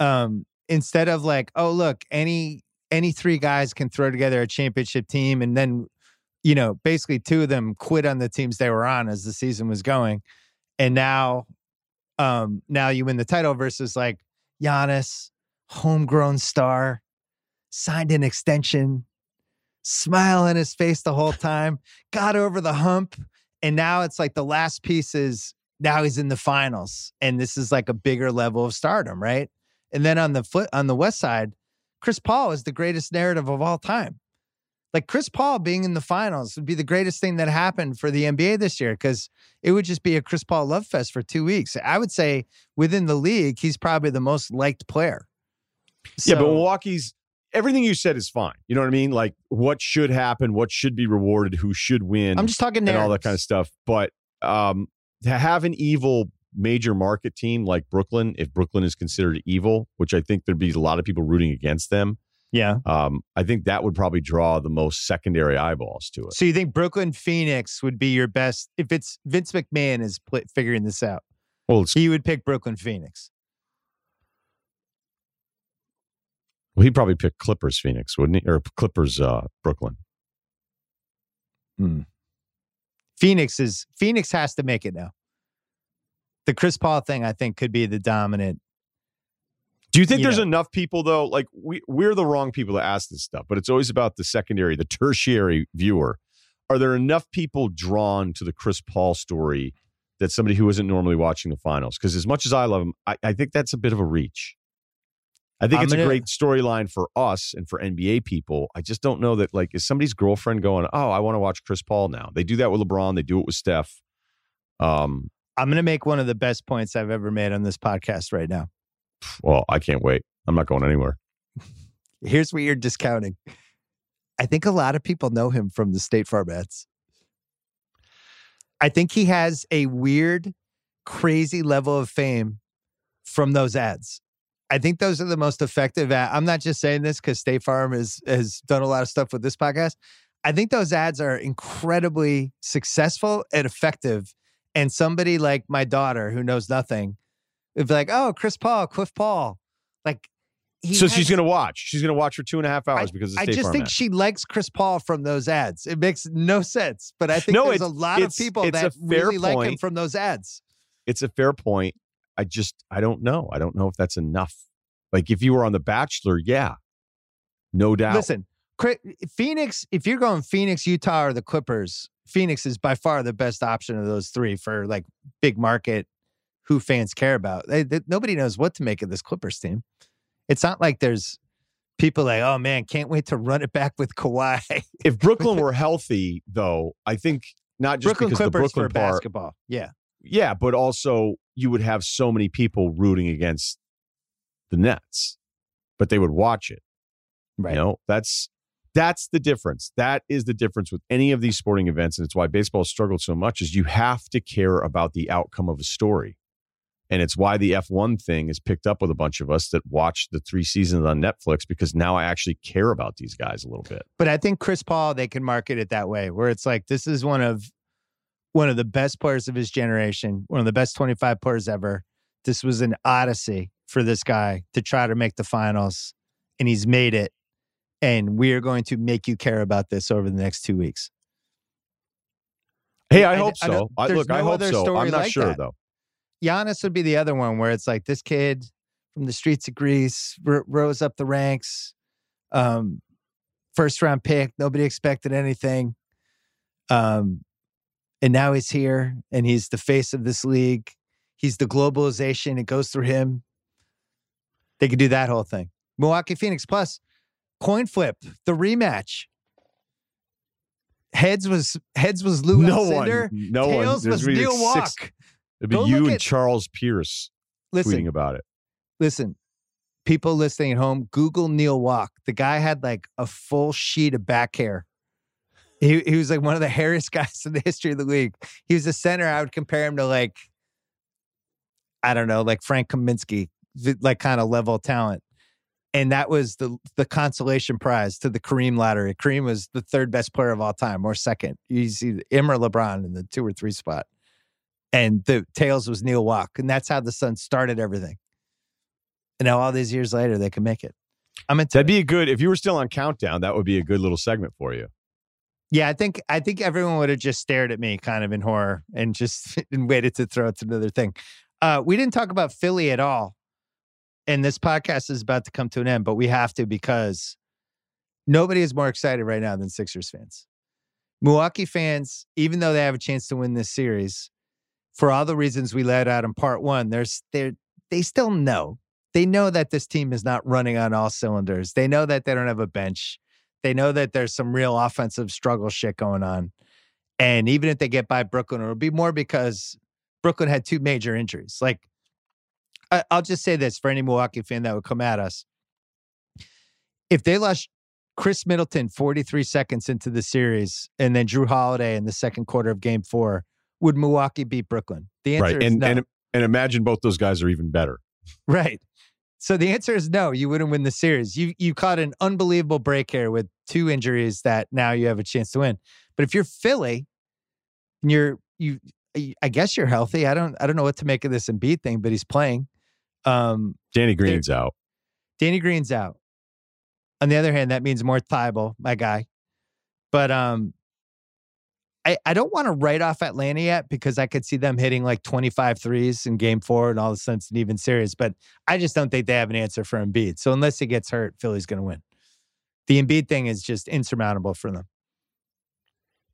Um, instead of like, oh look, any any three guys can throw together a championship team, and then you know, basically two of them quit on the teams they were on as the season was going, and now, um, now you win the title versus like Giannis, homegrown star, signed an extension, smile on his face the whole time, got over the hump, and now it's like the last piece is now he's in the finals, and this is like a bigger level of stardom, right? And then on the foot on the west side, Chris Paul is the greatest narrative of all time. Like Chris Paul being in the finals would be the greatest thing that happened for the NBA this year because it would just be a Chris Paul love fest for two weeks. I would say within the league, he's probably the most liked player. yeah, but Milwaukee's everything you said is fine. You know what I mean? Like what should happen, what should be rewarded, who should win, I'm just talking and all that kind of stuff. But um, to have an evil major market team like Brooklyn, if Brooklyn is considered evil, which I think there'd be a lot of people rooting against them, Yeah. um, I think that would probably draw the most secondary eyeballs to it. So you think Brooklyn Phoenix would be your best if it's Vince McMahon is pl- figuring this out? Well, He would pick Brooklyn Phoenix. Well, he'd probably pick Clippers Phoenix, wouldn't he? Or Clippers uh, Brooklyn. Hmm. Phoenix is Phoenix has to make it now. The Chris Paul thing, I think, could be the dominant. Do you think You there's know. enough people though? Like we we're the wrong people to ask this stuff, but it's always about the secondary, the tertiary viewer. Are there enough people drawn to the Chris Paul story that somebody who isn't normally watching the finals? Because as much as I love him, I, I think that's a bit of a reach. I think I'm it's gonna- a great storyline for us and for NBA people. I just don't know that like is somebody's girlfriend going, Oh, I want to watch Chris Paul now. They do that with LeBron, they do it with Steph. Um, I'm going to make one of the best points I've ever made on this podcast right now. well, I can't wait. I'm not going anywhere. Here's what you're discounting. I think a lot of people know him from the State Farm ads. I think he has a weird, crazy level of fame from those ads. I think those are the most effective. Ad- I'm not just saying this because State Farm has has done a lot of stuff with this podcast. I think those ads are incredibly successful and effective. And somebody like my daughter who knows nothing, would be like, "Oh, Chris Paul, Cliff Paul," like. he so she's going to watch. She's going to watch for two and a half hours because of I just Farm think ad. she likes Chris Paul from those ads. It makes no sense, but I think No, there's a lot of people that really like him from those ads. it's a fair point. I just I don't know. I don't know if that's enough. Like if you were on The Bachelor, yeah, no doubt. Listen, Phoenix. If you're going Phoenix, Utah, or the Clippers, Phoenix is by far the best option of those three for like big market who fans care about. They, they- nobody knows what to make of this Clippers team. It's not like there's people like, oh man, can't wait to run it back with Kawhi. if Brooklyn were healthy, though, I think not just Brooklyn because Clippers the Brooklyn for part, basketball. Yeah. Yeah, but also you would have so many people rooting against the Nets, but they would watch it. Right. You know, that's that's the difference. That is the difference with any of these sporting events, and it's why baseball has struggled so much. Is you have to care about the outcome of a story, and it's why the F one thing is picked up with a bunch of us that watch the three seasons on Netflix because now I actually care about these guys a little bit. But I think Chris Paul, they can market it that way, where it's like this is one of one of the best players of his generation, one of the best 25 players ever. This was an odyssey for this guy to try to make the finals, and he's made it. And we are going to make you care about this over the next two weeks. Hey, I, I- hope I so. I, look, I hope so. I'm not like sure that. though. Giannis would be the other one where it's like this kid from the streets of Greece r- rose up the ranks, um, first round pick. Nobody expected anything, um, and now he's here and he's the face of this league. He's the globalization. It goes through him. They could do that whole thing. Milwaukee Phoenix plus coin flip the rematch. Heads was heads was Lou no Alcindor. one, no one. Tails There's was really Neil six- Walk. It'd be Go you and at- Charles Pierce Listen, tweeting about it. listen, people listening at home, Google Neil Walk. The guy had like a full sheet of back hair. He, he was like one of the hairiest guys in the history of the league. He was a center. I would compare him to like, I don't know, like Frank Kaminsky, like kind of level talent. And that was the the consolation prize to the Kareem lottery. Kareem was the third best player of all time, or second. You see him or LeBron in the two or three spot. And the tails was Neil Walk. And that's how the Suns started everything. And now all these years later, they can make it. I'm into That'd it. be a good if you were still on countdown. That would be a good little segment for you. Yeah, I think I think everyone would have just stared at me kind of in horror and just and waited to throw it to another thing. Uh, we didn't talk about Philly at all. And this podcast is about to come to an end, but we have to because nobody is more excited right now than Sixers fans. Milwaukee fans, even though they have a chance to win this series, for all the reasons we laid out in part one, there's they they still know. They know that this team is not running on all cylinders. They know that they don't have a bench. They know that there's some real offensive struggle shit going on. And even if they get by Brooklyn, it'll be more because Brooklyn had two major injuries. Like, I, I'll just say this for any Milwaukee fan that would come at us. If they lost Khris Middleton 43 seconds into the series and then Jrue Holiday in the second quarter of game four, would Milwaukee beat Brooklyn? The answer right. is no. and and imagine both those guys are even better. Right. So the answer is no, you wouldn't win the series. You you caught an unbelievable break here with two injuries that now you have a chance to win. But if you're Philly and you're you I guess you're healthy. I don't I don't know what to make of this Embiid thing, but he's playing. Um Danny Green's out. Danny Green's out. On the other hand, that means more Thybulle, my guy. But um I, I don't want to write off Atlanta yet because I could see them hitting like 25 threes in game four and all of a sudden it's an even series. But I just don't think they have an answer for Embiid. So unless he gets hurt, Philly's going to win. The Embiid thing is just insurmountable for them.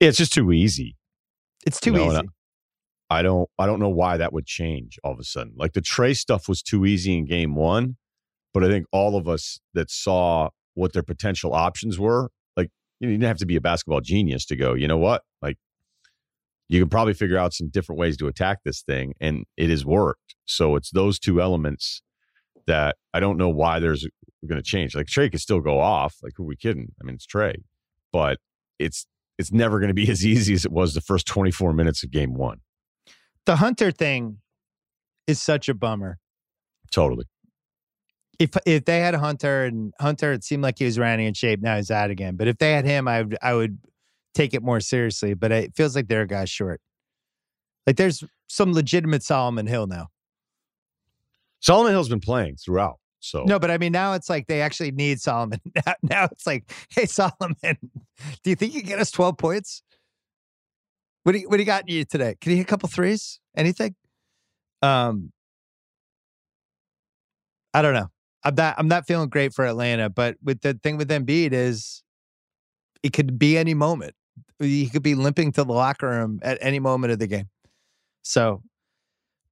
Yeah, it's just too easy. It's too You know, easy. I don't I don't know why that would change all of a sudden. Like the Trey stuff was too easy in game one, but I think all of us that saw what their potential options were, you, didn't have to be a basketball genius to go, you know what? Like you can probably figure out some different ways to attack this thing, and it has worked. So it's those two elements that I don't know why there's going to change. Like Trey could still go off. Like who are we kidding? I mean, it's Trey, but it's it's never going to be as easy as it was the first 24 minutes of game one. The Hunter thing is such a bummer. Totally. If if they had Hunter and Hunter, it seemed like he was running in shape. Now he's out again. But if they had him, I would I would take it more seriously. But it feels like they're a guy short. Like there's some legitimate Solomon Hill now. Solomon Hill's been playing throughout. So No, but I mean now it's like they actually need Solomon. Now, now it's like, hey Solomon, do you think you can get us 12 points? What do you what do you got in you today? Can you hit a couple threes? Anything? Um I don't know. I'm not I'm not feeling great for Atlanta, but with the thing with Embiid is it could be any moment. He could be limping to the locker room at any moment of the game. So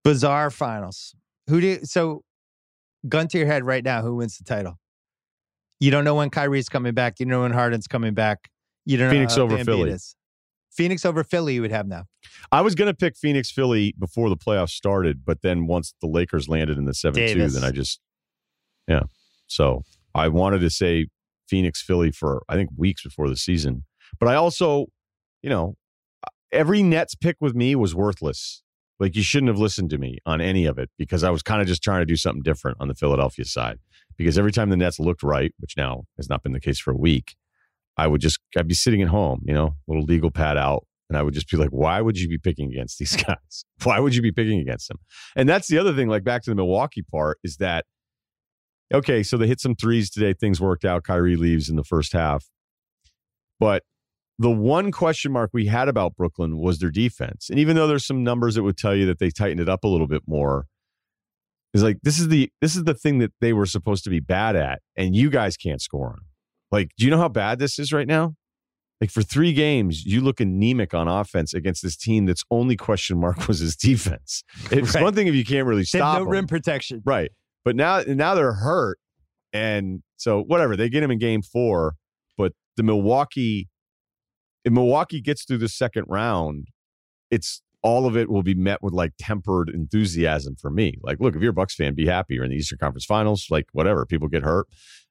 bizarre finals. Who do you, so gun to your head right now, who wins the title? You don't know when Kyrie's coming back. You don't know when Harden's coming back. You don't Phoenix know over Philly. Is. Phoenix over Philly, you would have now. I was going to pick Phoenix Philly before the playoffs started, but then once the Lakers landed in the 7 2, then I just, yeah. So I wanted to say Phoenix Philly for, I think, weeks before the season. But I also, you know, every Nets pick with me was worthless. Like you shouldn't have listened to me on any of it because I was kind of just trying to do something different on the Philadelphia side. Because every time the Nets looked right, which now has not been the case for a week, I would just I'd be sitting at home, you know, little legal pad out, and I would just be like, "Why would you be picking against these guys? Why would you be picking against them?" And that's the other thing. Like back to the Milwaukee part is that okay, so they hit some threes today. Things worked out. Kyrie leaves in the first half, but the one question mark we had about Brooklyn was their defense. And even though there's some numbers that would tell you that they tightened it up a little bit more, is like this is the this is the thing that they were supposed to be bad at, and you guys can't score on them. Like, do you know how bad this is right now? Like for three games, you look anemic on offense against this team that's only question mark was his defense. It's Right. one thing if you can't really stop no 'em. rim protection. Right. But now now they're hurt. And so whatever, they get him in game four. But the Milwaukee, if Milwaukee gets through the second round, it's all of it will be met with like tempered enthusiasm for me. Like, look, if you're a Bucks fan, be happy. You're in the Eastern Conference Finals. Like, whatever. People get hurt.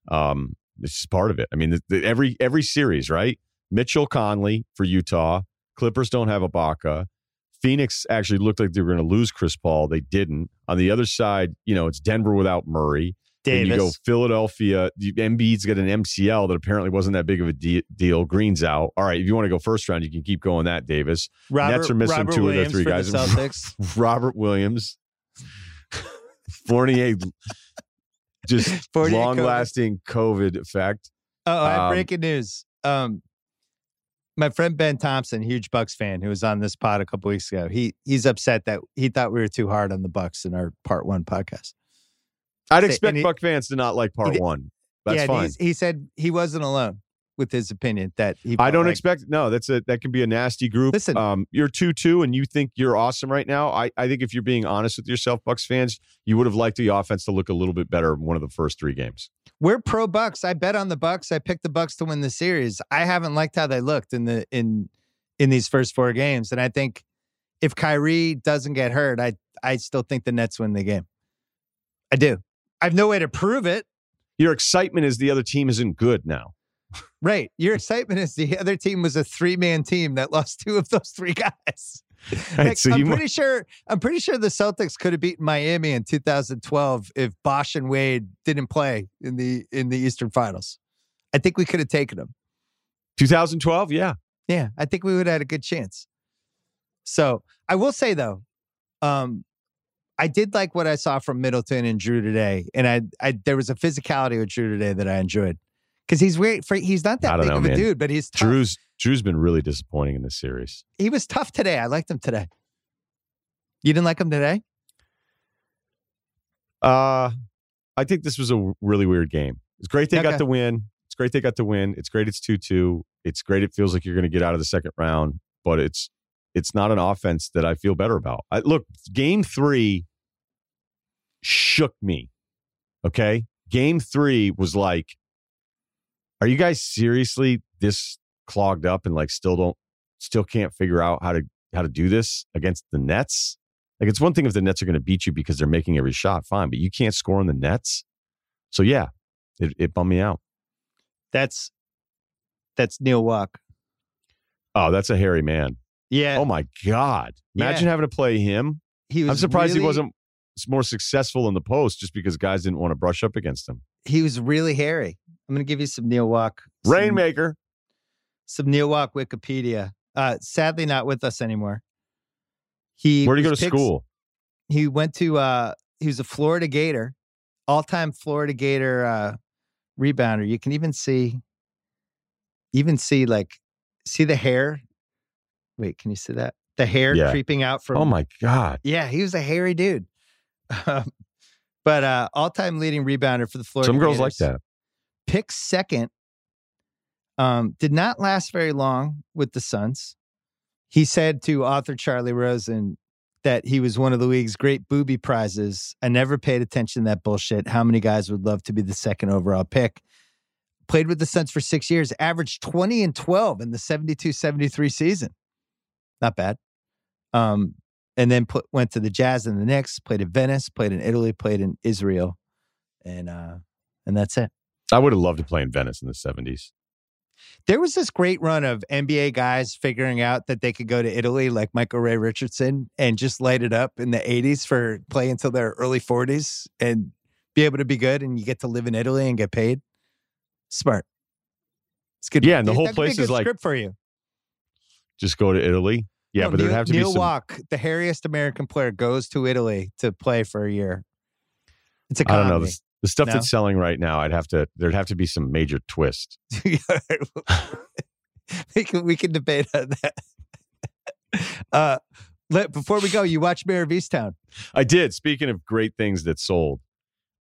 Um, it's just part of it. I mean, the, the, every every series, right? Mitchell Conley for Utah. Clippers don't have Ibaka. Phoenix actually looked like they were going to lose Chris Paul. They didn't. On the other side, you know, it's Denver without Murray. Davis. Then you go Philadelphia. Embiid's got an MCL that apparently wasn't that big of a de- deal. Green's out. All right, if you want to go first round, you can keep going that, Davis. Robert, Nets are missing Robert two of their three guys. The Celtics. Robert Williams, Fournier, just Fournier long lasting COVID effect. Oh, I have Um, breaking news. Um, my friend Ben Thompson, huge Bucks fan, who was on this pod a couple weeks ago, he he's upset that he thought we were too hard on the Bucks in our part one podcast. I'd Say- expect he- Buck fans to not like part did- one. That's yeah, fine. he said he wasn't alone with his opinion that he. I don't like- expect no. That's a that can be a nasty group. Listen. um, you're two two, and you think you're awesome right now. I I think if you're being honest with yourself, Bucks fans, you would have liked the offense to look a little bit better in one of the first three games. We're pro Bucks. I bet on the Bucks. I picked the Bucks to win the series. I haven't liked how they looked in the in in these first four games, and I think if Kyrie doesn't get hurt, I I still think the Nets win the game. I do. I have no way to prove it. Your excitement is the other team isn't good now. Right. Your excitement is the other team was a three man team that lost two of those three guys. Right, so I'm pretty sure. I'm pretty sure the Celtics could have beaten Miami in 2012 if Bosh and Wade didn't play in the in the Eastern Finals. I think we could have taken them. 2012, yeah. Yeah, I think we would have had a good chance. So I will say though, um, I did like what I saw from Middleton and Jrue today, and I, I there was a physicality with Jrue today that I enjoyed because he's weird. For, he's not that big know, of a man. dude, but he's tough. Jrue's Jrue's been really disappointing in this series. he was tough today. I liked him today. You didn't like him today? Uh, I think this was a really weird game. It's great they Okay. got the win. It's great they got the win. It's great it's 2-2. It's great it feels like you're going to get out of the second round, but it's it's not an offense that I feel better about. I, look, game 3 shook me. Okay? Game 3 was like are you guys seriously this clogged up and like still don't still can't figure out how to how to do this against the Nets? Like it's one thing if the Nets are going to beat you because they're making every shot, fine, but you can't score on the Nets. So yeah, it, it bummed me out. That's that's Neil Walk. Oh, that's a hairy man. Yeah, Oh my god! Imagine Yeah. having to play him. he was. I'm surprised really, he wasn't more successful in the post, just because guys didn't want to brush up against him. He was really hairy. I'm going to give you some Neil Walk. Rainmaker. Some Neil Walk Wikipedia. Uh, sadly, not with us anymore. He Where'd he go to picked- school? He went to. Uh, he was a Florida Gator, all-time Florida Gator uh, rebounder. You can even see, even see like, see the hair. Wait, can you see that? The hair Yeah. creeping out from. Oh my god! Yeah, he was a hairy dude. But uh, all-time leading rebounder for the Florida. Some girls like that. picked second. Um, did not last very long with the Suns. He said to author Charley Rosen that he was one of the league's great booby prizes. I never paid attention to that bullshit. How many guys would love to be the second overall pick? Played with the Suns for six years, averaged 20 and 12 in the 72 73 season. Not bad. Um, and then put, went to the Jazz and the Knicks, played in Venice, played in Italy, played in Israel. And uh, and that's it. I would have loved to play in Venice in the '70s. There was this great run of NBA guys figuring out that they could go to Italy, like Michael Ray Richardson, and just light it up in the 80s for play until their early 40s and be able to be good. And you get to live in Italy and get paid. Smart. It's good. Yeah, and the whole that could be a place is like- script for you. Just go to Italy. Yeah, No, but there'd have to Neil be some. Walk, the hairiest American player, goes to Italy to play for a year. It's a I don't know comedy. The, stuff No? that's selling right now. I'd have to. There'd have to be some major twist. we can we can debate on that. Uh, let, before we go, you watch Mare of Easttown. I did. Speaking of great things that sold.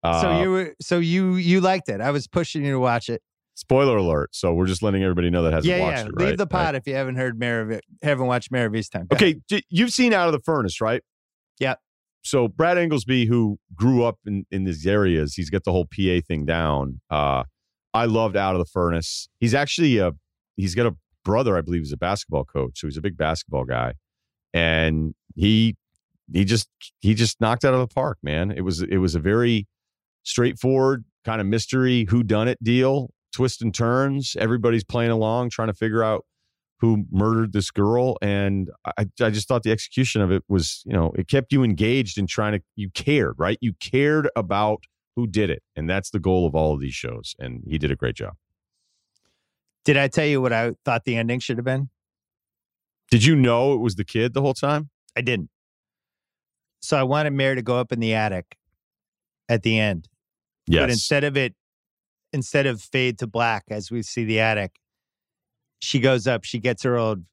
Uh, so you were so you you liked it. I was pushing you to watch it. spoiler alert. So we're just letting everybody know that hasn't yeah, watched yeah. it. Right? Leave the Right. if you haven't heard Mayor of haven't watched Mare of Easttown. Go. Okay, you've seen Out of the Furnace, right? Yeah. So Brad Ingelsby, who grew up in in these areas, he's got the whole PA thing down. Uh, I loved Out of the Furnace. He's actually a he's got a brother, I believe, is a basketball coach, so he's a big basketball guy. and he he just he just knocked out of the park, man. It was it was a very straightforward kind of mystery who done it deal, twists and turns. Everybody's playing along, trying to figure out who murdered this girl, and I I just thought the execution of it was you know it kept you engaged in trying to you cared right you cared about who did it, and that's the goal of all of these shows, and he did a great job. Did I tell you what I thought the ending should have been? Did you know it was the kid the whole time? I didn't. So I wanted Mare to go up in the attic at the end. Yes. But instead of it, instead of fade to black as we see the attic, she goes up, she gets her old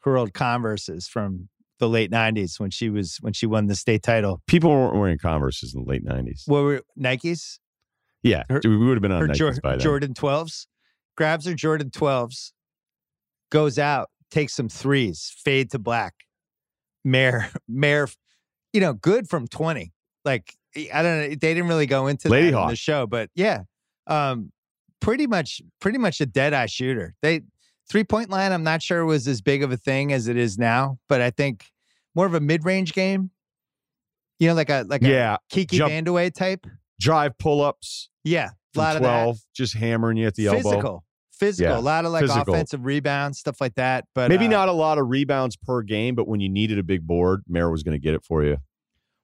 her old converses from the late nineties when she was when she won the state title. People weren't wearing Converses in the late nineties. What were Nikes? Yeah, her- we would have been on Nikes Jor- by then. Jordan 12s, grabs her Jordan 12s, goes out, takes some threes, fade to black. Mare, Mare, you know, good from 20. Like, I don't know. They didn't really go into Lady that in the show, but yeah, um, pretty much, pretty much a dead eye shooter. They, three point line, I'm not sure was as big of a thing as it is now, but I think more of a mid range game. You know, like a, like yeah, a Kiki jump- Vandeweghe type. drive pull ups Yeah. A lot of twelve, just hammering you at the elbow. physical, physical, Yeah, a lot of like physical. offensive rebounds, stuff like that. But Maybe uh, not a lot of rebounds per game, but when you needed a big board, Mare was going to get it for you.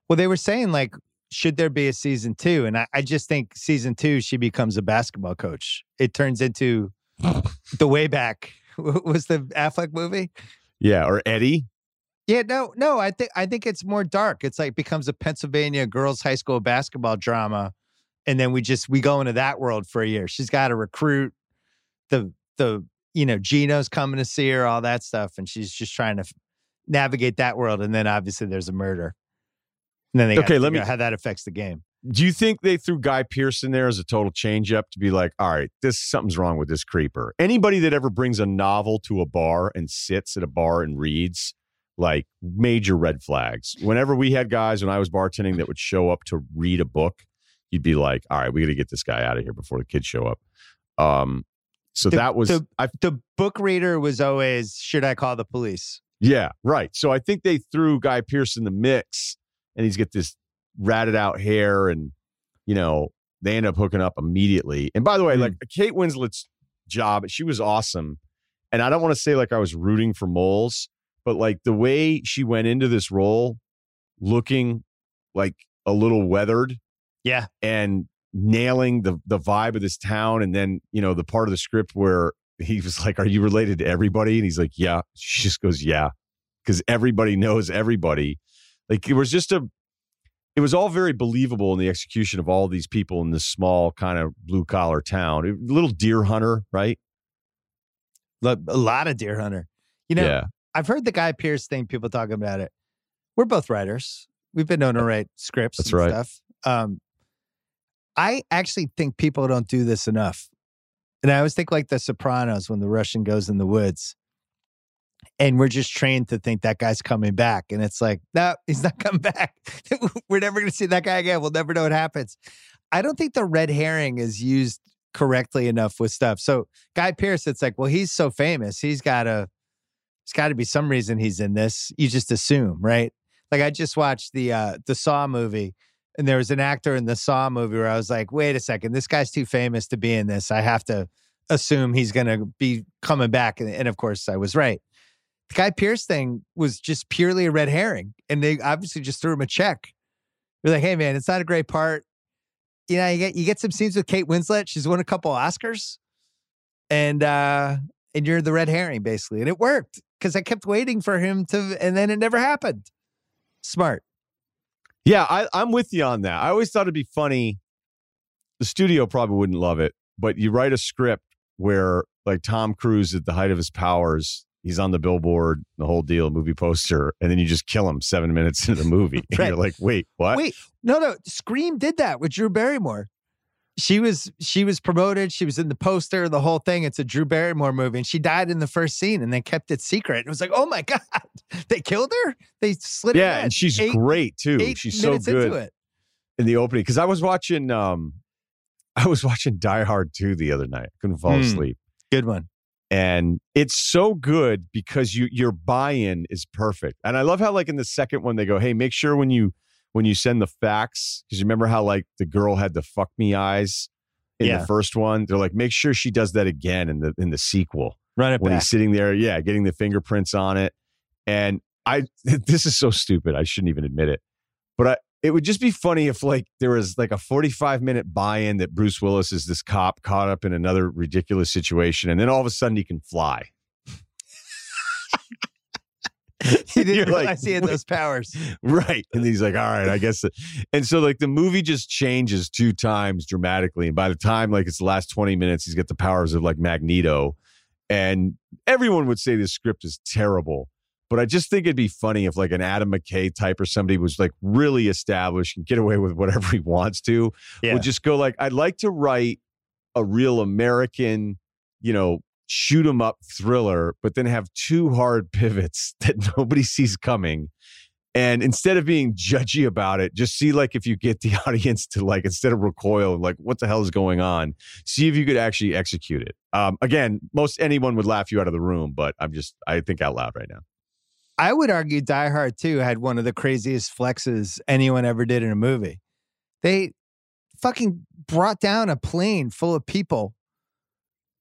Well, they were saying like, should there be a season two? And I, I just think season two, she becomes a basketball coach. It turns into the way back. Was the Affleck movie? Yeah, or Eddie. Yeah, no, no. I think I think it's more dark. It's like becomes a Pennsylvania girls' high school basketball drama, and then we just we go into that world for a year. She's got to recruit the the you know Geno's coming to see her, all that stuff, and she's just trying to navigate that world. And then obviously there's a murder, and then they Okay, okay. let me- how that affects the game. Do you think they threw Guy Pearce in there as a total change up to be like, all right, this something's wrong with this creeper? Anybody that ever brings a novel to a bar and sits at a bar and reads, like major red flags. Whenever we had guys when I was bartending that would show up to read a book, you'd be like, all right, we got to get this guy out of here before the kids show up. Um, so The- that was, the- The book reader was always, should I call the police? Yeah, right. So I think they threw Guy Pearce in the mix, and he's got this ratted out hair, and you know they end up hooking up immediately. And by the way, Mm. like Kate Winslet's job, she was awesome. And I don't want to say like I was rooting for moles, but like the way she went into this role, looking like a little weathered, Yeah. and nailing the the vibe of this town, and then you know the part of the script where he was like, "Are you related to everybody?" And he's like, "Yeah." She just goes, "Yeah," because everybody knows everybody. Like it was just a, it was all very believable in the execution of all these people in this small kind of blue collar town. A little deer hunter, right? A lot of Deer Hunter. You know, yeah, I've heard the Guy Pearce thing, people talking about it. We're both writers. We've been known to write scripts That's and right. stuff. Um, I actually think people don't do this enough. And I always think like the Sopranos when the Russian goes in the woods. And we're just trained to think that guy's coming back. And it's like, no, he's not coming back. we're never going to see that guy again. We'll never know what happens. I don't think the red herring is used correctly enough with stuff. So Guy Pearce, it's like, well, he's so famous. He's got to, it's got to be some reason he's in this. You just assume, right? Like I just watched the uh the Saw movie, and there was an actor in the Saw movie where I was like, wait a second, this guy's too famous to be in this. I have to assume he's gonna be coming back. And, and of course I was right. The Guy Pearce thing was just purely a red herring. And they obviously just threw him a check. They're like, hey man, it's not a great part. You know, you get you get some scenes with Kate Winslet. She's won a couple Oscars. And uh and you're the red herring, basically. And it worked because I kept waiting for him to, and then it never happened. Smart. yeah. I, I'm with you on that. I always thought it'd be funny. The studio probably wouldn't love it, but you write a script where like Tom Cruise at the height of his powers. He's on the billboard, the whole deal, movie poster, and then you just kill him seven minutes into the movie. And you're like, wait, what? Wait, no, no. Scream did that with Drew Barrymore. She was she was promoted. She was in the poster, the whole thing. It's a Drew Barrymore movie, and she died in the first scene, and they kept it secret. It was like, oh my god, they killed her. They slit her. Yeah, and she's eight, great too. She's so good in the opening. Because I was watching, um, I was watching Die Hard 2 the other night. I couldn't fall Hmm. asleep. Good one. And it's so good because you your buy-in is perfect. And I love how like in the second one they go, "Hey, make sure when you when you send the fax because you remember how like the girl had the fuck me eyes in Yeah. the first one. They're like, make sure she does that again in the in the sequel Run it when back. he's sitting there, yeah, getting the fingerprints on it. And I, this is so stupid. I shouldn't even admit it, but I, it would just be funny if like there was like a 45 minute buy-in that Bruce Willis is this cop caught up in another ridiculous situation, and then all of a sudden he can fly. he didn't You're like, realize he had those powers. Right. And he's like, all right, I guess. that-" And so, like, the movie just changes two times dramatically. And by the time, like, it's the last 20 minutes, he's got the powers of, like, Magneto. And everyone would say this script is terrible. But I just think it'd be funny if, like, an Adam McKay type or somebody was, like, really established and get away with whatever he wants to. Yeah. Would just go, like, I'd like to write a real American, you know, shoot 'em up thriller, but then have two hard pivots that nobody sees coming. And instead of being judgy about it, just see like if you get the audience to like instead of recoil, like what the hell is going on? See if you could actually execute it. Um, again, most anyone would laugh you out of the room, but I'm just I think out loud right now. I would argue Die Hard 2 had one of the craziest flexes anyone ever did in a movie. They fucking brought down a plane full of people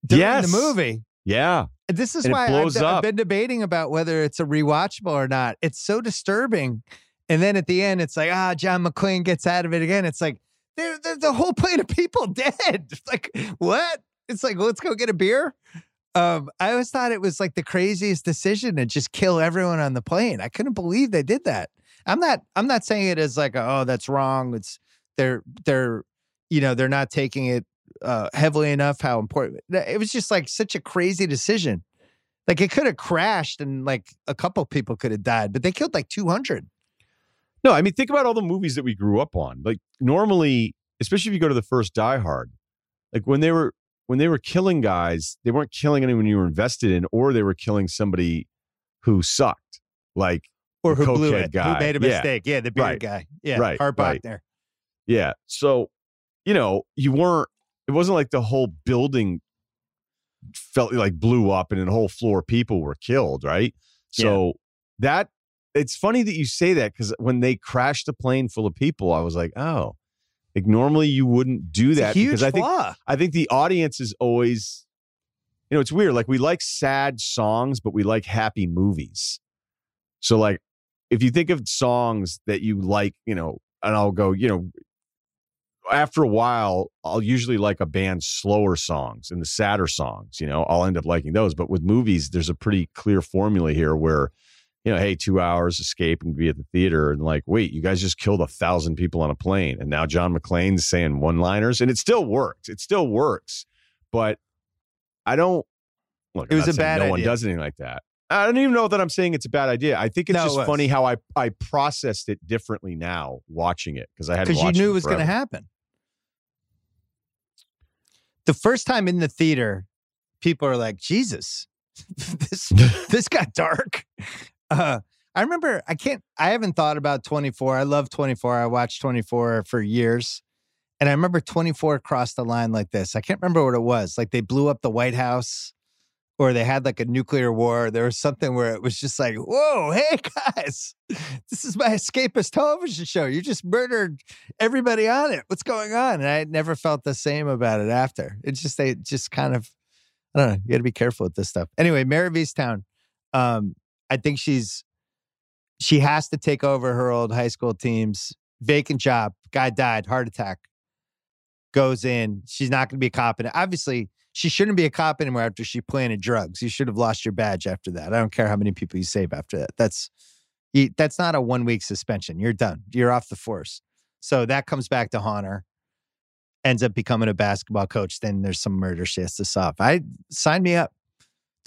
during Yes. the movie. Yeah, This is And why I've, I've been debating about whether it's a rewatchable or not. It's so disturbing. And then at the end, it's like, ah, John McClane gets out of it again. It's like, there's a whole plane of people dead. Like, what? It's like, let's go get a beer. Um, I always thought it was like the craziest decision to just kill everyone on the plane. I couldn't believe they did that. I'm not, I'm not saying it as like, oh, that's wrong. It's they're, they're, you know, they're not taking it uh, heavily enough. How important it was just like such a crazy decision. Like it could have crashed and like a couple people could have died, but they killed like 200. No, I mean, think about all the movies that we grew up on. Like normally, especially if you go to the first Die Hard, like when they were when they were killing guys, they weren't killing anyone you were invested in, or they were killing somebody who sucked. Like, Or who blew it? guy. Who made a Yeah. mistake? Yeah, the beard Right. guy. Yeah, Right, Hart right. Bochner. yeah. So, you know, you weren't. It wasn't like the whole building felt like blew up and a whole floor of people were killed, right? So that it's funny that you say that because when they crashed a plane full of people, I was like, oh, like normally you wouldn't do that because I think flaw. I think the audience is always, you know, it's weird. Like we like sad songs, but we like happy movies. So like, if you think of songs that you like, you know, and I'll go, you know, after a while, I'll usually like a band's slower songs and the sadder songs. You know, I'll end up liking those. But with movies, there's a pretty clear formula here where. You know, hey, two hours escape and be at the theater, and like, wait, you guys just killed a thousand people on a plane, and now John McClane's saying one-liners, and it still works. It still works, but I don't. Look, It I'm was a bad No one idea. does anything like that. I don't even know that I'm saying it's a bad idea. I think it's No, just was. funny how I I processed it differently now watching it because I had because you knew it was going to happen. The first time in the theater, people are like, "Jesus, this this got dark." Uh, I remember. I can't. I haven't thought about Twenty Four. I love Twenty Four. I watched Twenty Four for years, and I remember Twenty Four crossed the line like this. I can't remember what it was. Like they blew up the White House. Or they had like a nuclear war. There was something where it was just like, whoa, hey guys, this is my escapist television show. You just murdered everybody on it. What's going on? And I never felt the same about it after. It's just they just kind of I don't know. You got to be careful with this stuff. Anyway, Mare of. Um, I think she's she has to take over her old high school teams. Vacant job. Guy died, heart attack. Goes in. She's not going to be a cop. And obviously, she shouldn't be a cop anymore after she planted drugs. You should have lost your badge after that. I don't care how many people you save after that. That's that's not a one week suspension. You're done. You're off the force. So that comes back to haunt her. Ends up becoming a basketball coach. Then there's some murder she has to solve. I sign me up.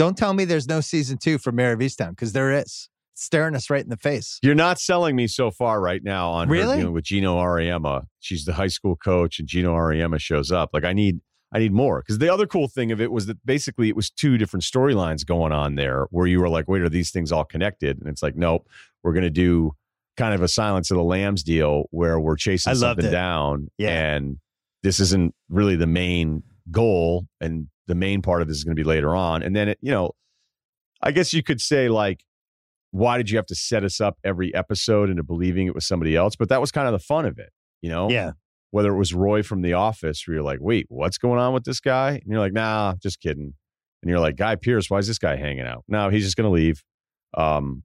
Don't tell me there's no season two for Mare of Easttown because there is. It's staring us right in the face. You're not selling me so far right now on her Really? dealing with Geno Auriemma. She's the high school coach, and Geno Auriemma shows up. Like I need, I need more because the other cool thing of it was that basically it was two different storylines going on there, where you were like, wait, are these things all connected? And it's like, nope, we're gonna do kind of a Silence of the Lambs deal where we're chasing something it. down, Yeah. and this isn't really the main goal, and the main part of this is going to be later on. And then, it, you know, I guess you could say, like, why did you have to set us up every episode into believing it was somebody else? But that was kind of the fun of it, you know? Yeah. Whether it was Roy from The Office, where you're like, wait, what's going on with this guy? And you're like, nah, just kidding. And you're like, Guy Pearce, why is this guy hanging out? No, he's just going to leave. Um,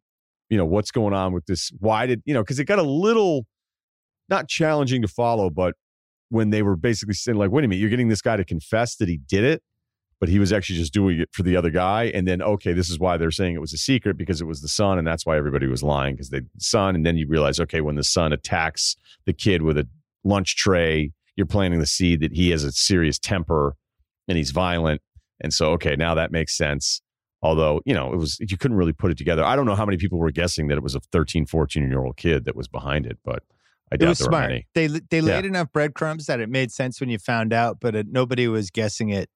you know, what's going on with this? Why did, you know, because it got a little not challenging to follow, but when they were basically saying, like, wait a minute, you're getting this guy to confess that he did it, but he was actually just doing it for the other guy. And then, okay, this is why they're saying it was a secret because it was the son, and that's why everybody was lying because they son. And then you realize, okay, when the son attacks the kid with a lunch tray, you're planting the seed that he has a serious temper and he's violent. And so, okay, now that makes sense. Although, you know, it was, you couldn't really put it together. I don't know how many people were guessing that it was a 13, 14 year old kid that was behind it, but I It doubt was there were smart. many. They they Yeah. laid enough breadcrumbs that it made sense when you found out, but it, nobody was guessing it.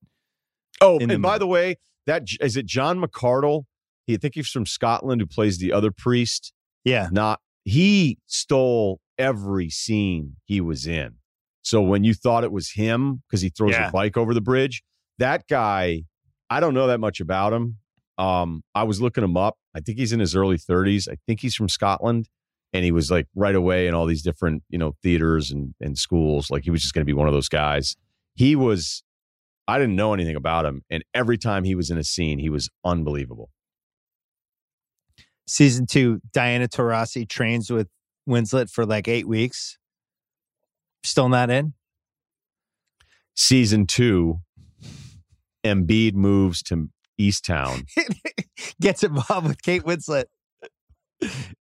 Oh, and the by the way, that is it John McArdle? He I think he's from Scotland who plays the other priest. Yeah. Not he stole every scene he was in. So when you thought it was him because he throws Yeah. a bike over the bridge, that guy, I don't know that much about him. Um, I was looking him up. I think he's in his early 30s. I think he's from Scotland. And he was like right away in all these different, you know, theaters and, and schools. Like he was just going to be one of those guys. He was I didn't know anything about him. And every time he was in a scene, he was unbelievable. Season two, Diana Taurasi trains with Winslet for like eight weeks. Still not in. Season two, Embiid moves to Easttown. Gets involved with Kate Winslet.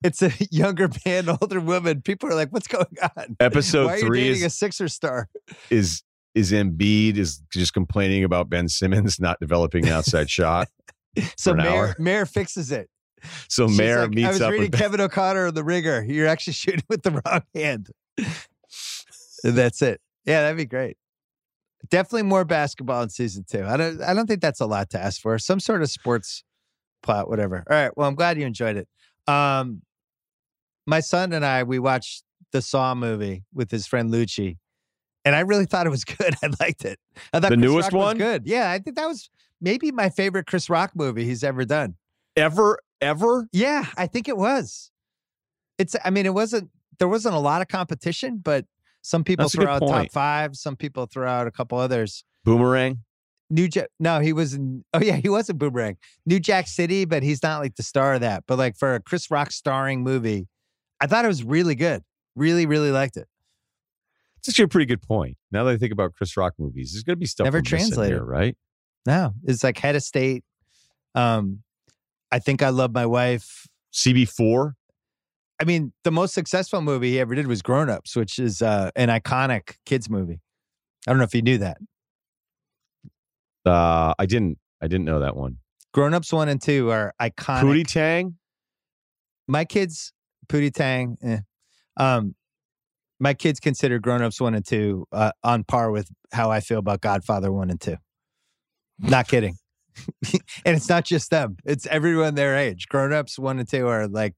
It's a younger man, older woman. People are like, "What's going on?" Episode Why are you three is a Sixer star? is is Embiid is just complaining about Ben Simmons not developing an outside shot. So Mare. Mare fixes it. So She's Mare like, I meets was up reading with Ben. Kevin O'Connor The Ringer. You're actually shooting with the wrong hand. That's it. Yeah, that'd be great. Definitely more basketball in season two. I don't. I don't think that's a lot to ask for. Some sort of sports plot, whatever. All right. Well, I'm glad you enjoyed it. Um, my son and I we watched the Saw movie with his friend Lucci, and I really thought it was good. I liked it. I thought The Chris newest Rock was one? good. Yeah, I think that was maybe my favorite Chris Rock movie he's ever done. Ever, ever? Yeah, I think it was. It's. I mean, it wasn't. There wasn't a lot of competition, but some people That's throw out top five. Some people throw out a couple others. Boomerang. New Jack. No, he was. In, oh yeah, he was a Boomerang. New Jack City, but he's not like the star of that. But like for a Chris Rock starring movie, I thought it was really good. Really, really liked it. It's actually a pretty good point. Now that I think about Chris Rock movies, there's going to be stuff Never translated. here, right? No, it's like head of state. Um, I think I love my wife. CB4. I mean, the most successful movie he ever did was Grown Ups, which is uh, an iconic kids movie. I don't know if you knew that. Uh, I didn't. I didn't know that one. Grown Ups one and two are iconic. Pootie Tang. my kids, Pootie Tang, eh. um, my kids consider Grown Ups one and two uh, on par with how I feel about Godfather one and two. Not kidding. and it's not just them; it's everyone their age. Grown Ups one and two are like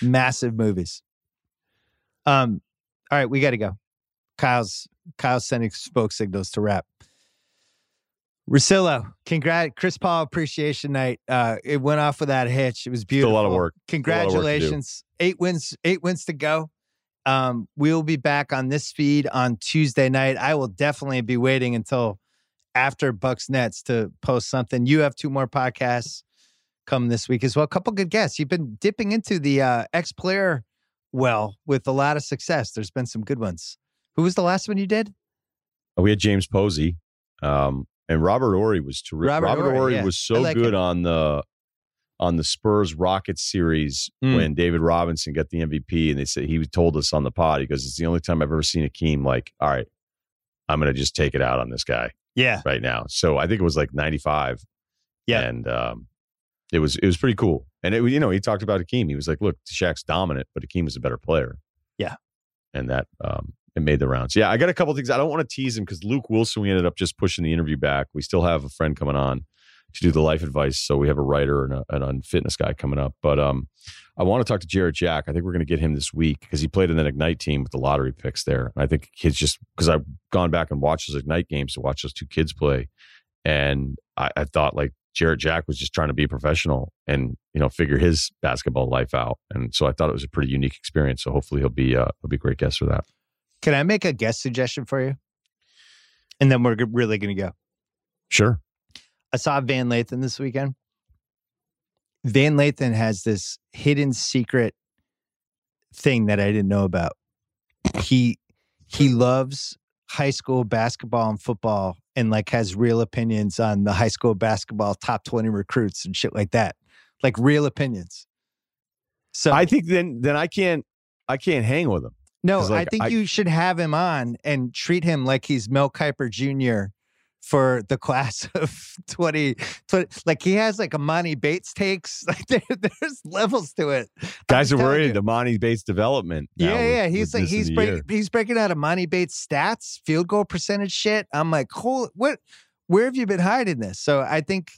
massive movies. Um, all right, we got to go. Kyle's Kyle's sending smoke signals to wrap. Russillo, congrats, Chris Paul appreciation night. Uh, it went off without a hitch. It was Still beautiful. a lot of work. lot of work. Congratulations. Eight wins, eight wins to go. Um, we'll be back on this feed on Tuesday night. I will definitely be waiting until after Bucks Nets to post something. You have two more podcasts come this week as well. A couple good guests. You've been dipping into the uh, ex player well with a lot of success. There's been some good ones. Who was the last one you did? We had James Posey, um, and Robert Horry was terrific. Robert Robert, Horry, Ory yeah. was so like good on the on the Spurs Rockets series Mm. when David Robinson got the MVP, and they said he told us on the pod. He goes, "It's the only time I've ever seen Hakeem like, all right, I'm going to just take it out on this guy Yeah. right now." So I think it was like 95. Yeah. and um, it was it was pretty cool. And it, you know, he talked about Hakeem. He was like, "Look, Shaq's dominant, but Hakeem was a better player." Yeah. and that um, it made the rounds. Yeah, I got a couple things. I don't want to tease him because Luke Wilson, we ended up just pushing the interview back. We still have a friend coming on to do the life advice, so we have a writer and a, and a fitness guy coming up. But um, I want to talk to Jarrett Jack. I think we're going to get him this week because he played in that Ignite team with the lottery picks there. And I think kids just because I've gone back and watched those Ignite games to watch those two kids play. and I, I thought like Jarrett Jack was just trying to be a professional and you know figure his basketball life out, and so I thought it was a pretty unique experience. So hopefully he'll be uh, he'll be a great guest for that. Can I make a guest suggestion for you? And then we're really going to go. Sure. I saw Van Lathan this weekend. Van Lathan has this hidden secret thing that I didn't know about. He he loves high school basketball and football and like has real opinions on the high school basketball top 20 recruits and shit like that. Like real opinions. So I think then then I can't I can't hang with him. No, like, I think I- you should have him on and treat him like he's Mel Kiper Jr. for the class of 20, 20 like he has like Emoni Bates takes. Like there, there's levels to it. I'm Guys are worried you. Emoni Bates development. Yeah, with- yeah. He's like he's the break, he's breaking out Emoni Bates stats, field goal percentage shit. I'm like, holy what where have you been hiding this? So I think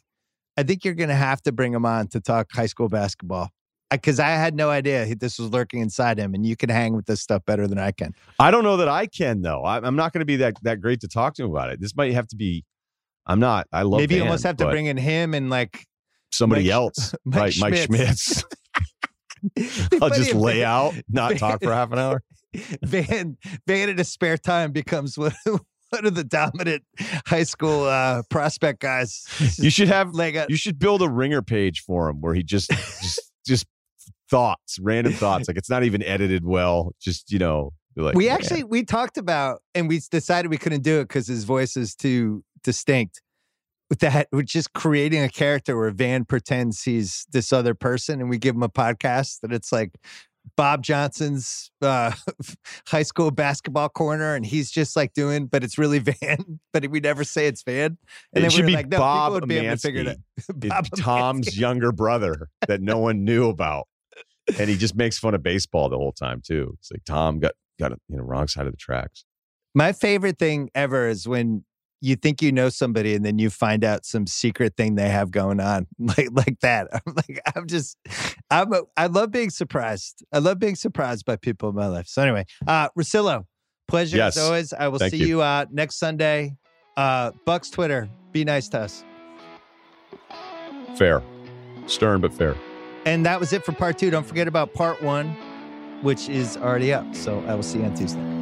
I think you're gonna have to bring him on to talk high school basketball. Because I had no idea this was lurking inside him, and you can hang with this stuff better than I can. I don't know that I can though. I, I'm not going to be that that great to talk to him about it. This might have to be. I'm not. I love. Maybe you Van, almost have to bring in him and like somebody Mike else, Mike right? Mike Schmitz. Schmitz. I'll just lay Van- out, not talk for half an hour. Van Van in his spare time becomes one of, one of the dominant high school uh, prospect guys. You should have. like a, You should build a ringer page for him where he just just just thoughts, random thoughts. Like it's not even edited well. Just you know, like we man. actually we talked about and we decided we couldn't do it because his voice is too distinct. With that, we're just creating a character where Van pretends he's this other person, and we give him a podcast that it's like Bob Johnson's uh, high school basketball corner, and he's just like doing, but it's really Van, but we never say it's Van. And It then should we be like, no, Bob would be able to figure it out. Bob Tom's younger brother that no one knew about, and he just makes fun of baseball the whole time too. It's like Tom got got it, you know wrong side of the tracks. My favorite thing ever is when you think you know somebody and then you find out some secret thing they have going on like like that. I'm like I'm just I'm a, I love being surprised. I love being surprised by people in my life. So anyway, uh Russillo, pleasure Yes. as always. I will Thank see you. you uh next Sunday. Uh Bucks Twitter. Be nice to us. Fair, stern but fair. And that was it for part 2. Don't forget about part 1 which is already up. So I will see you on Tuesday.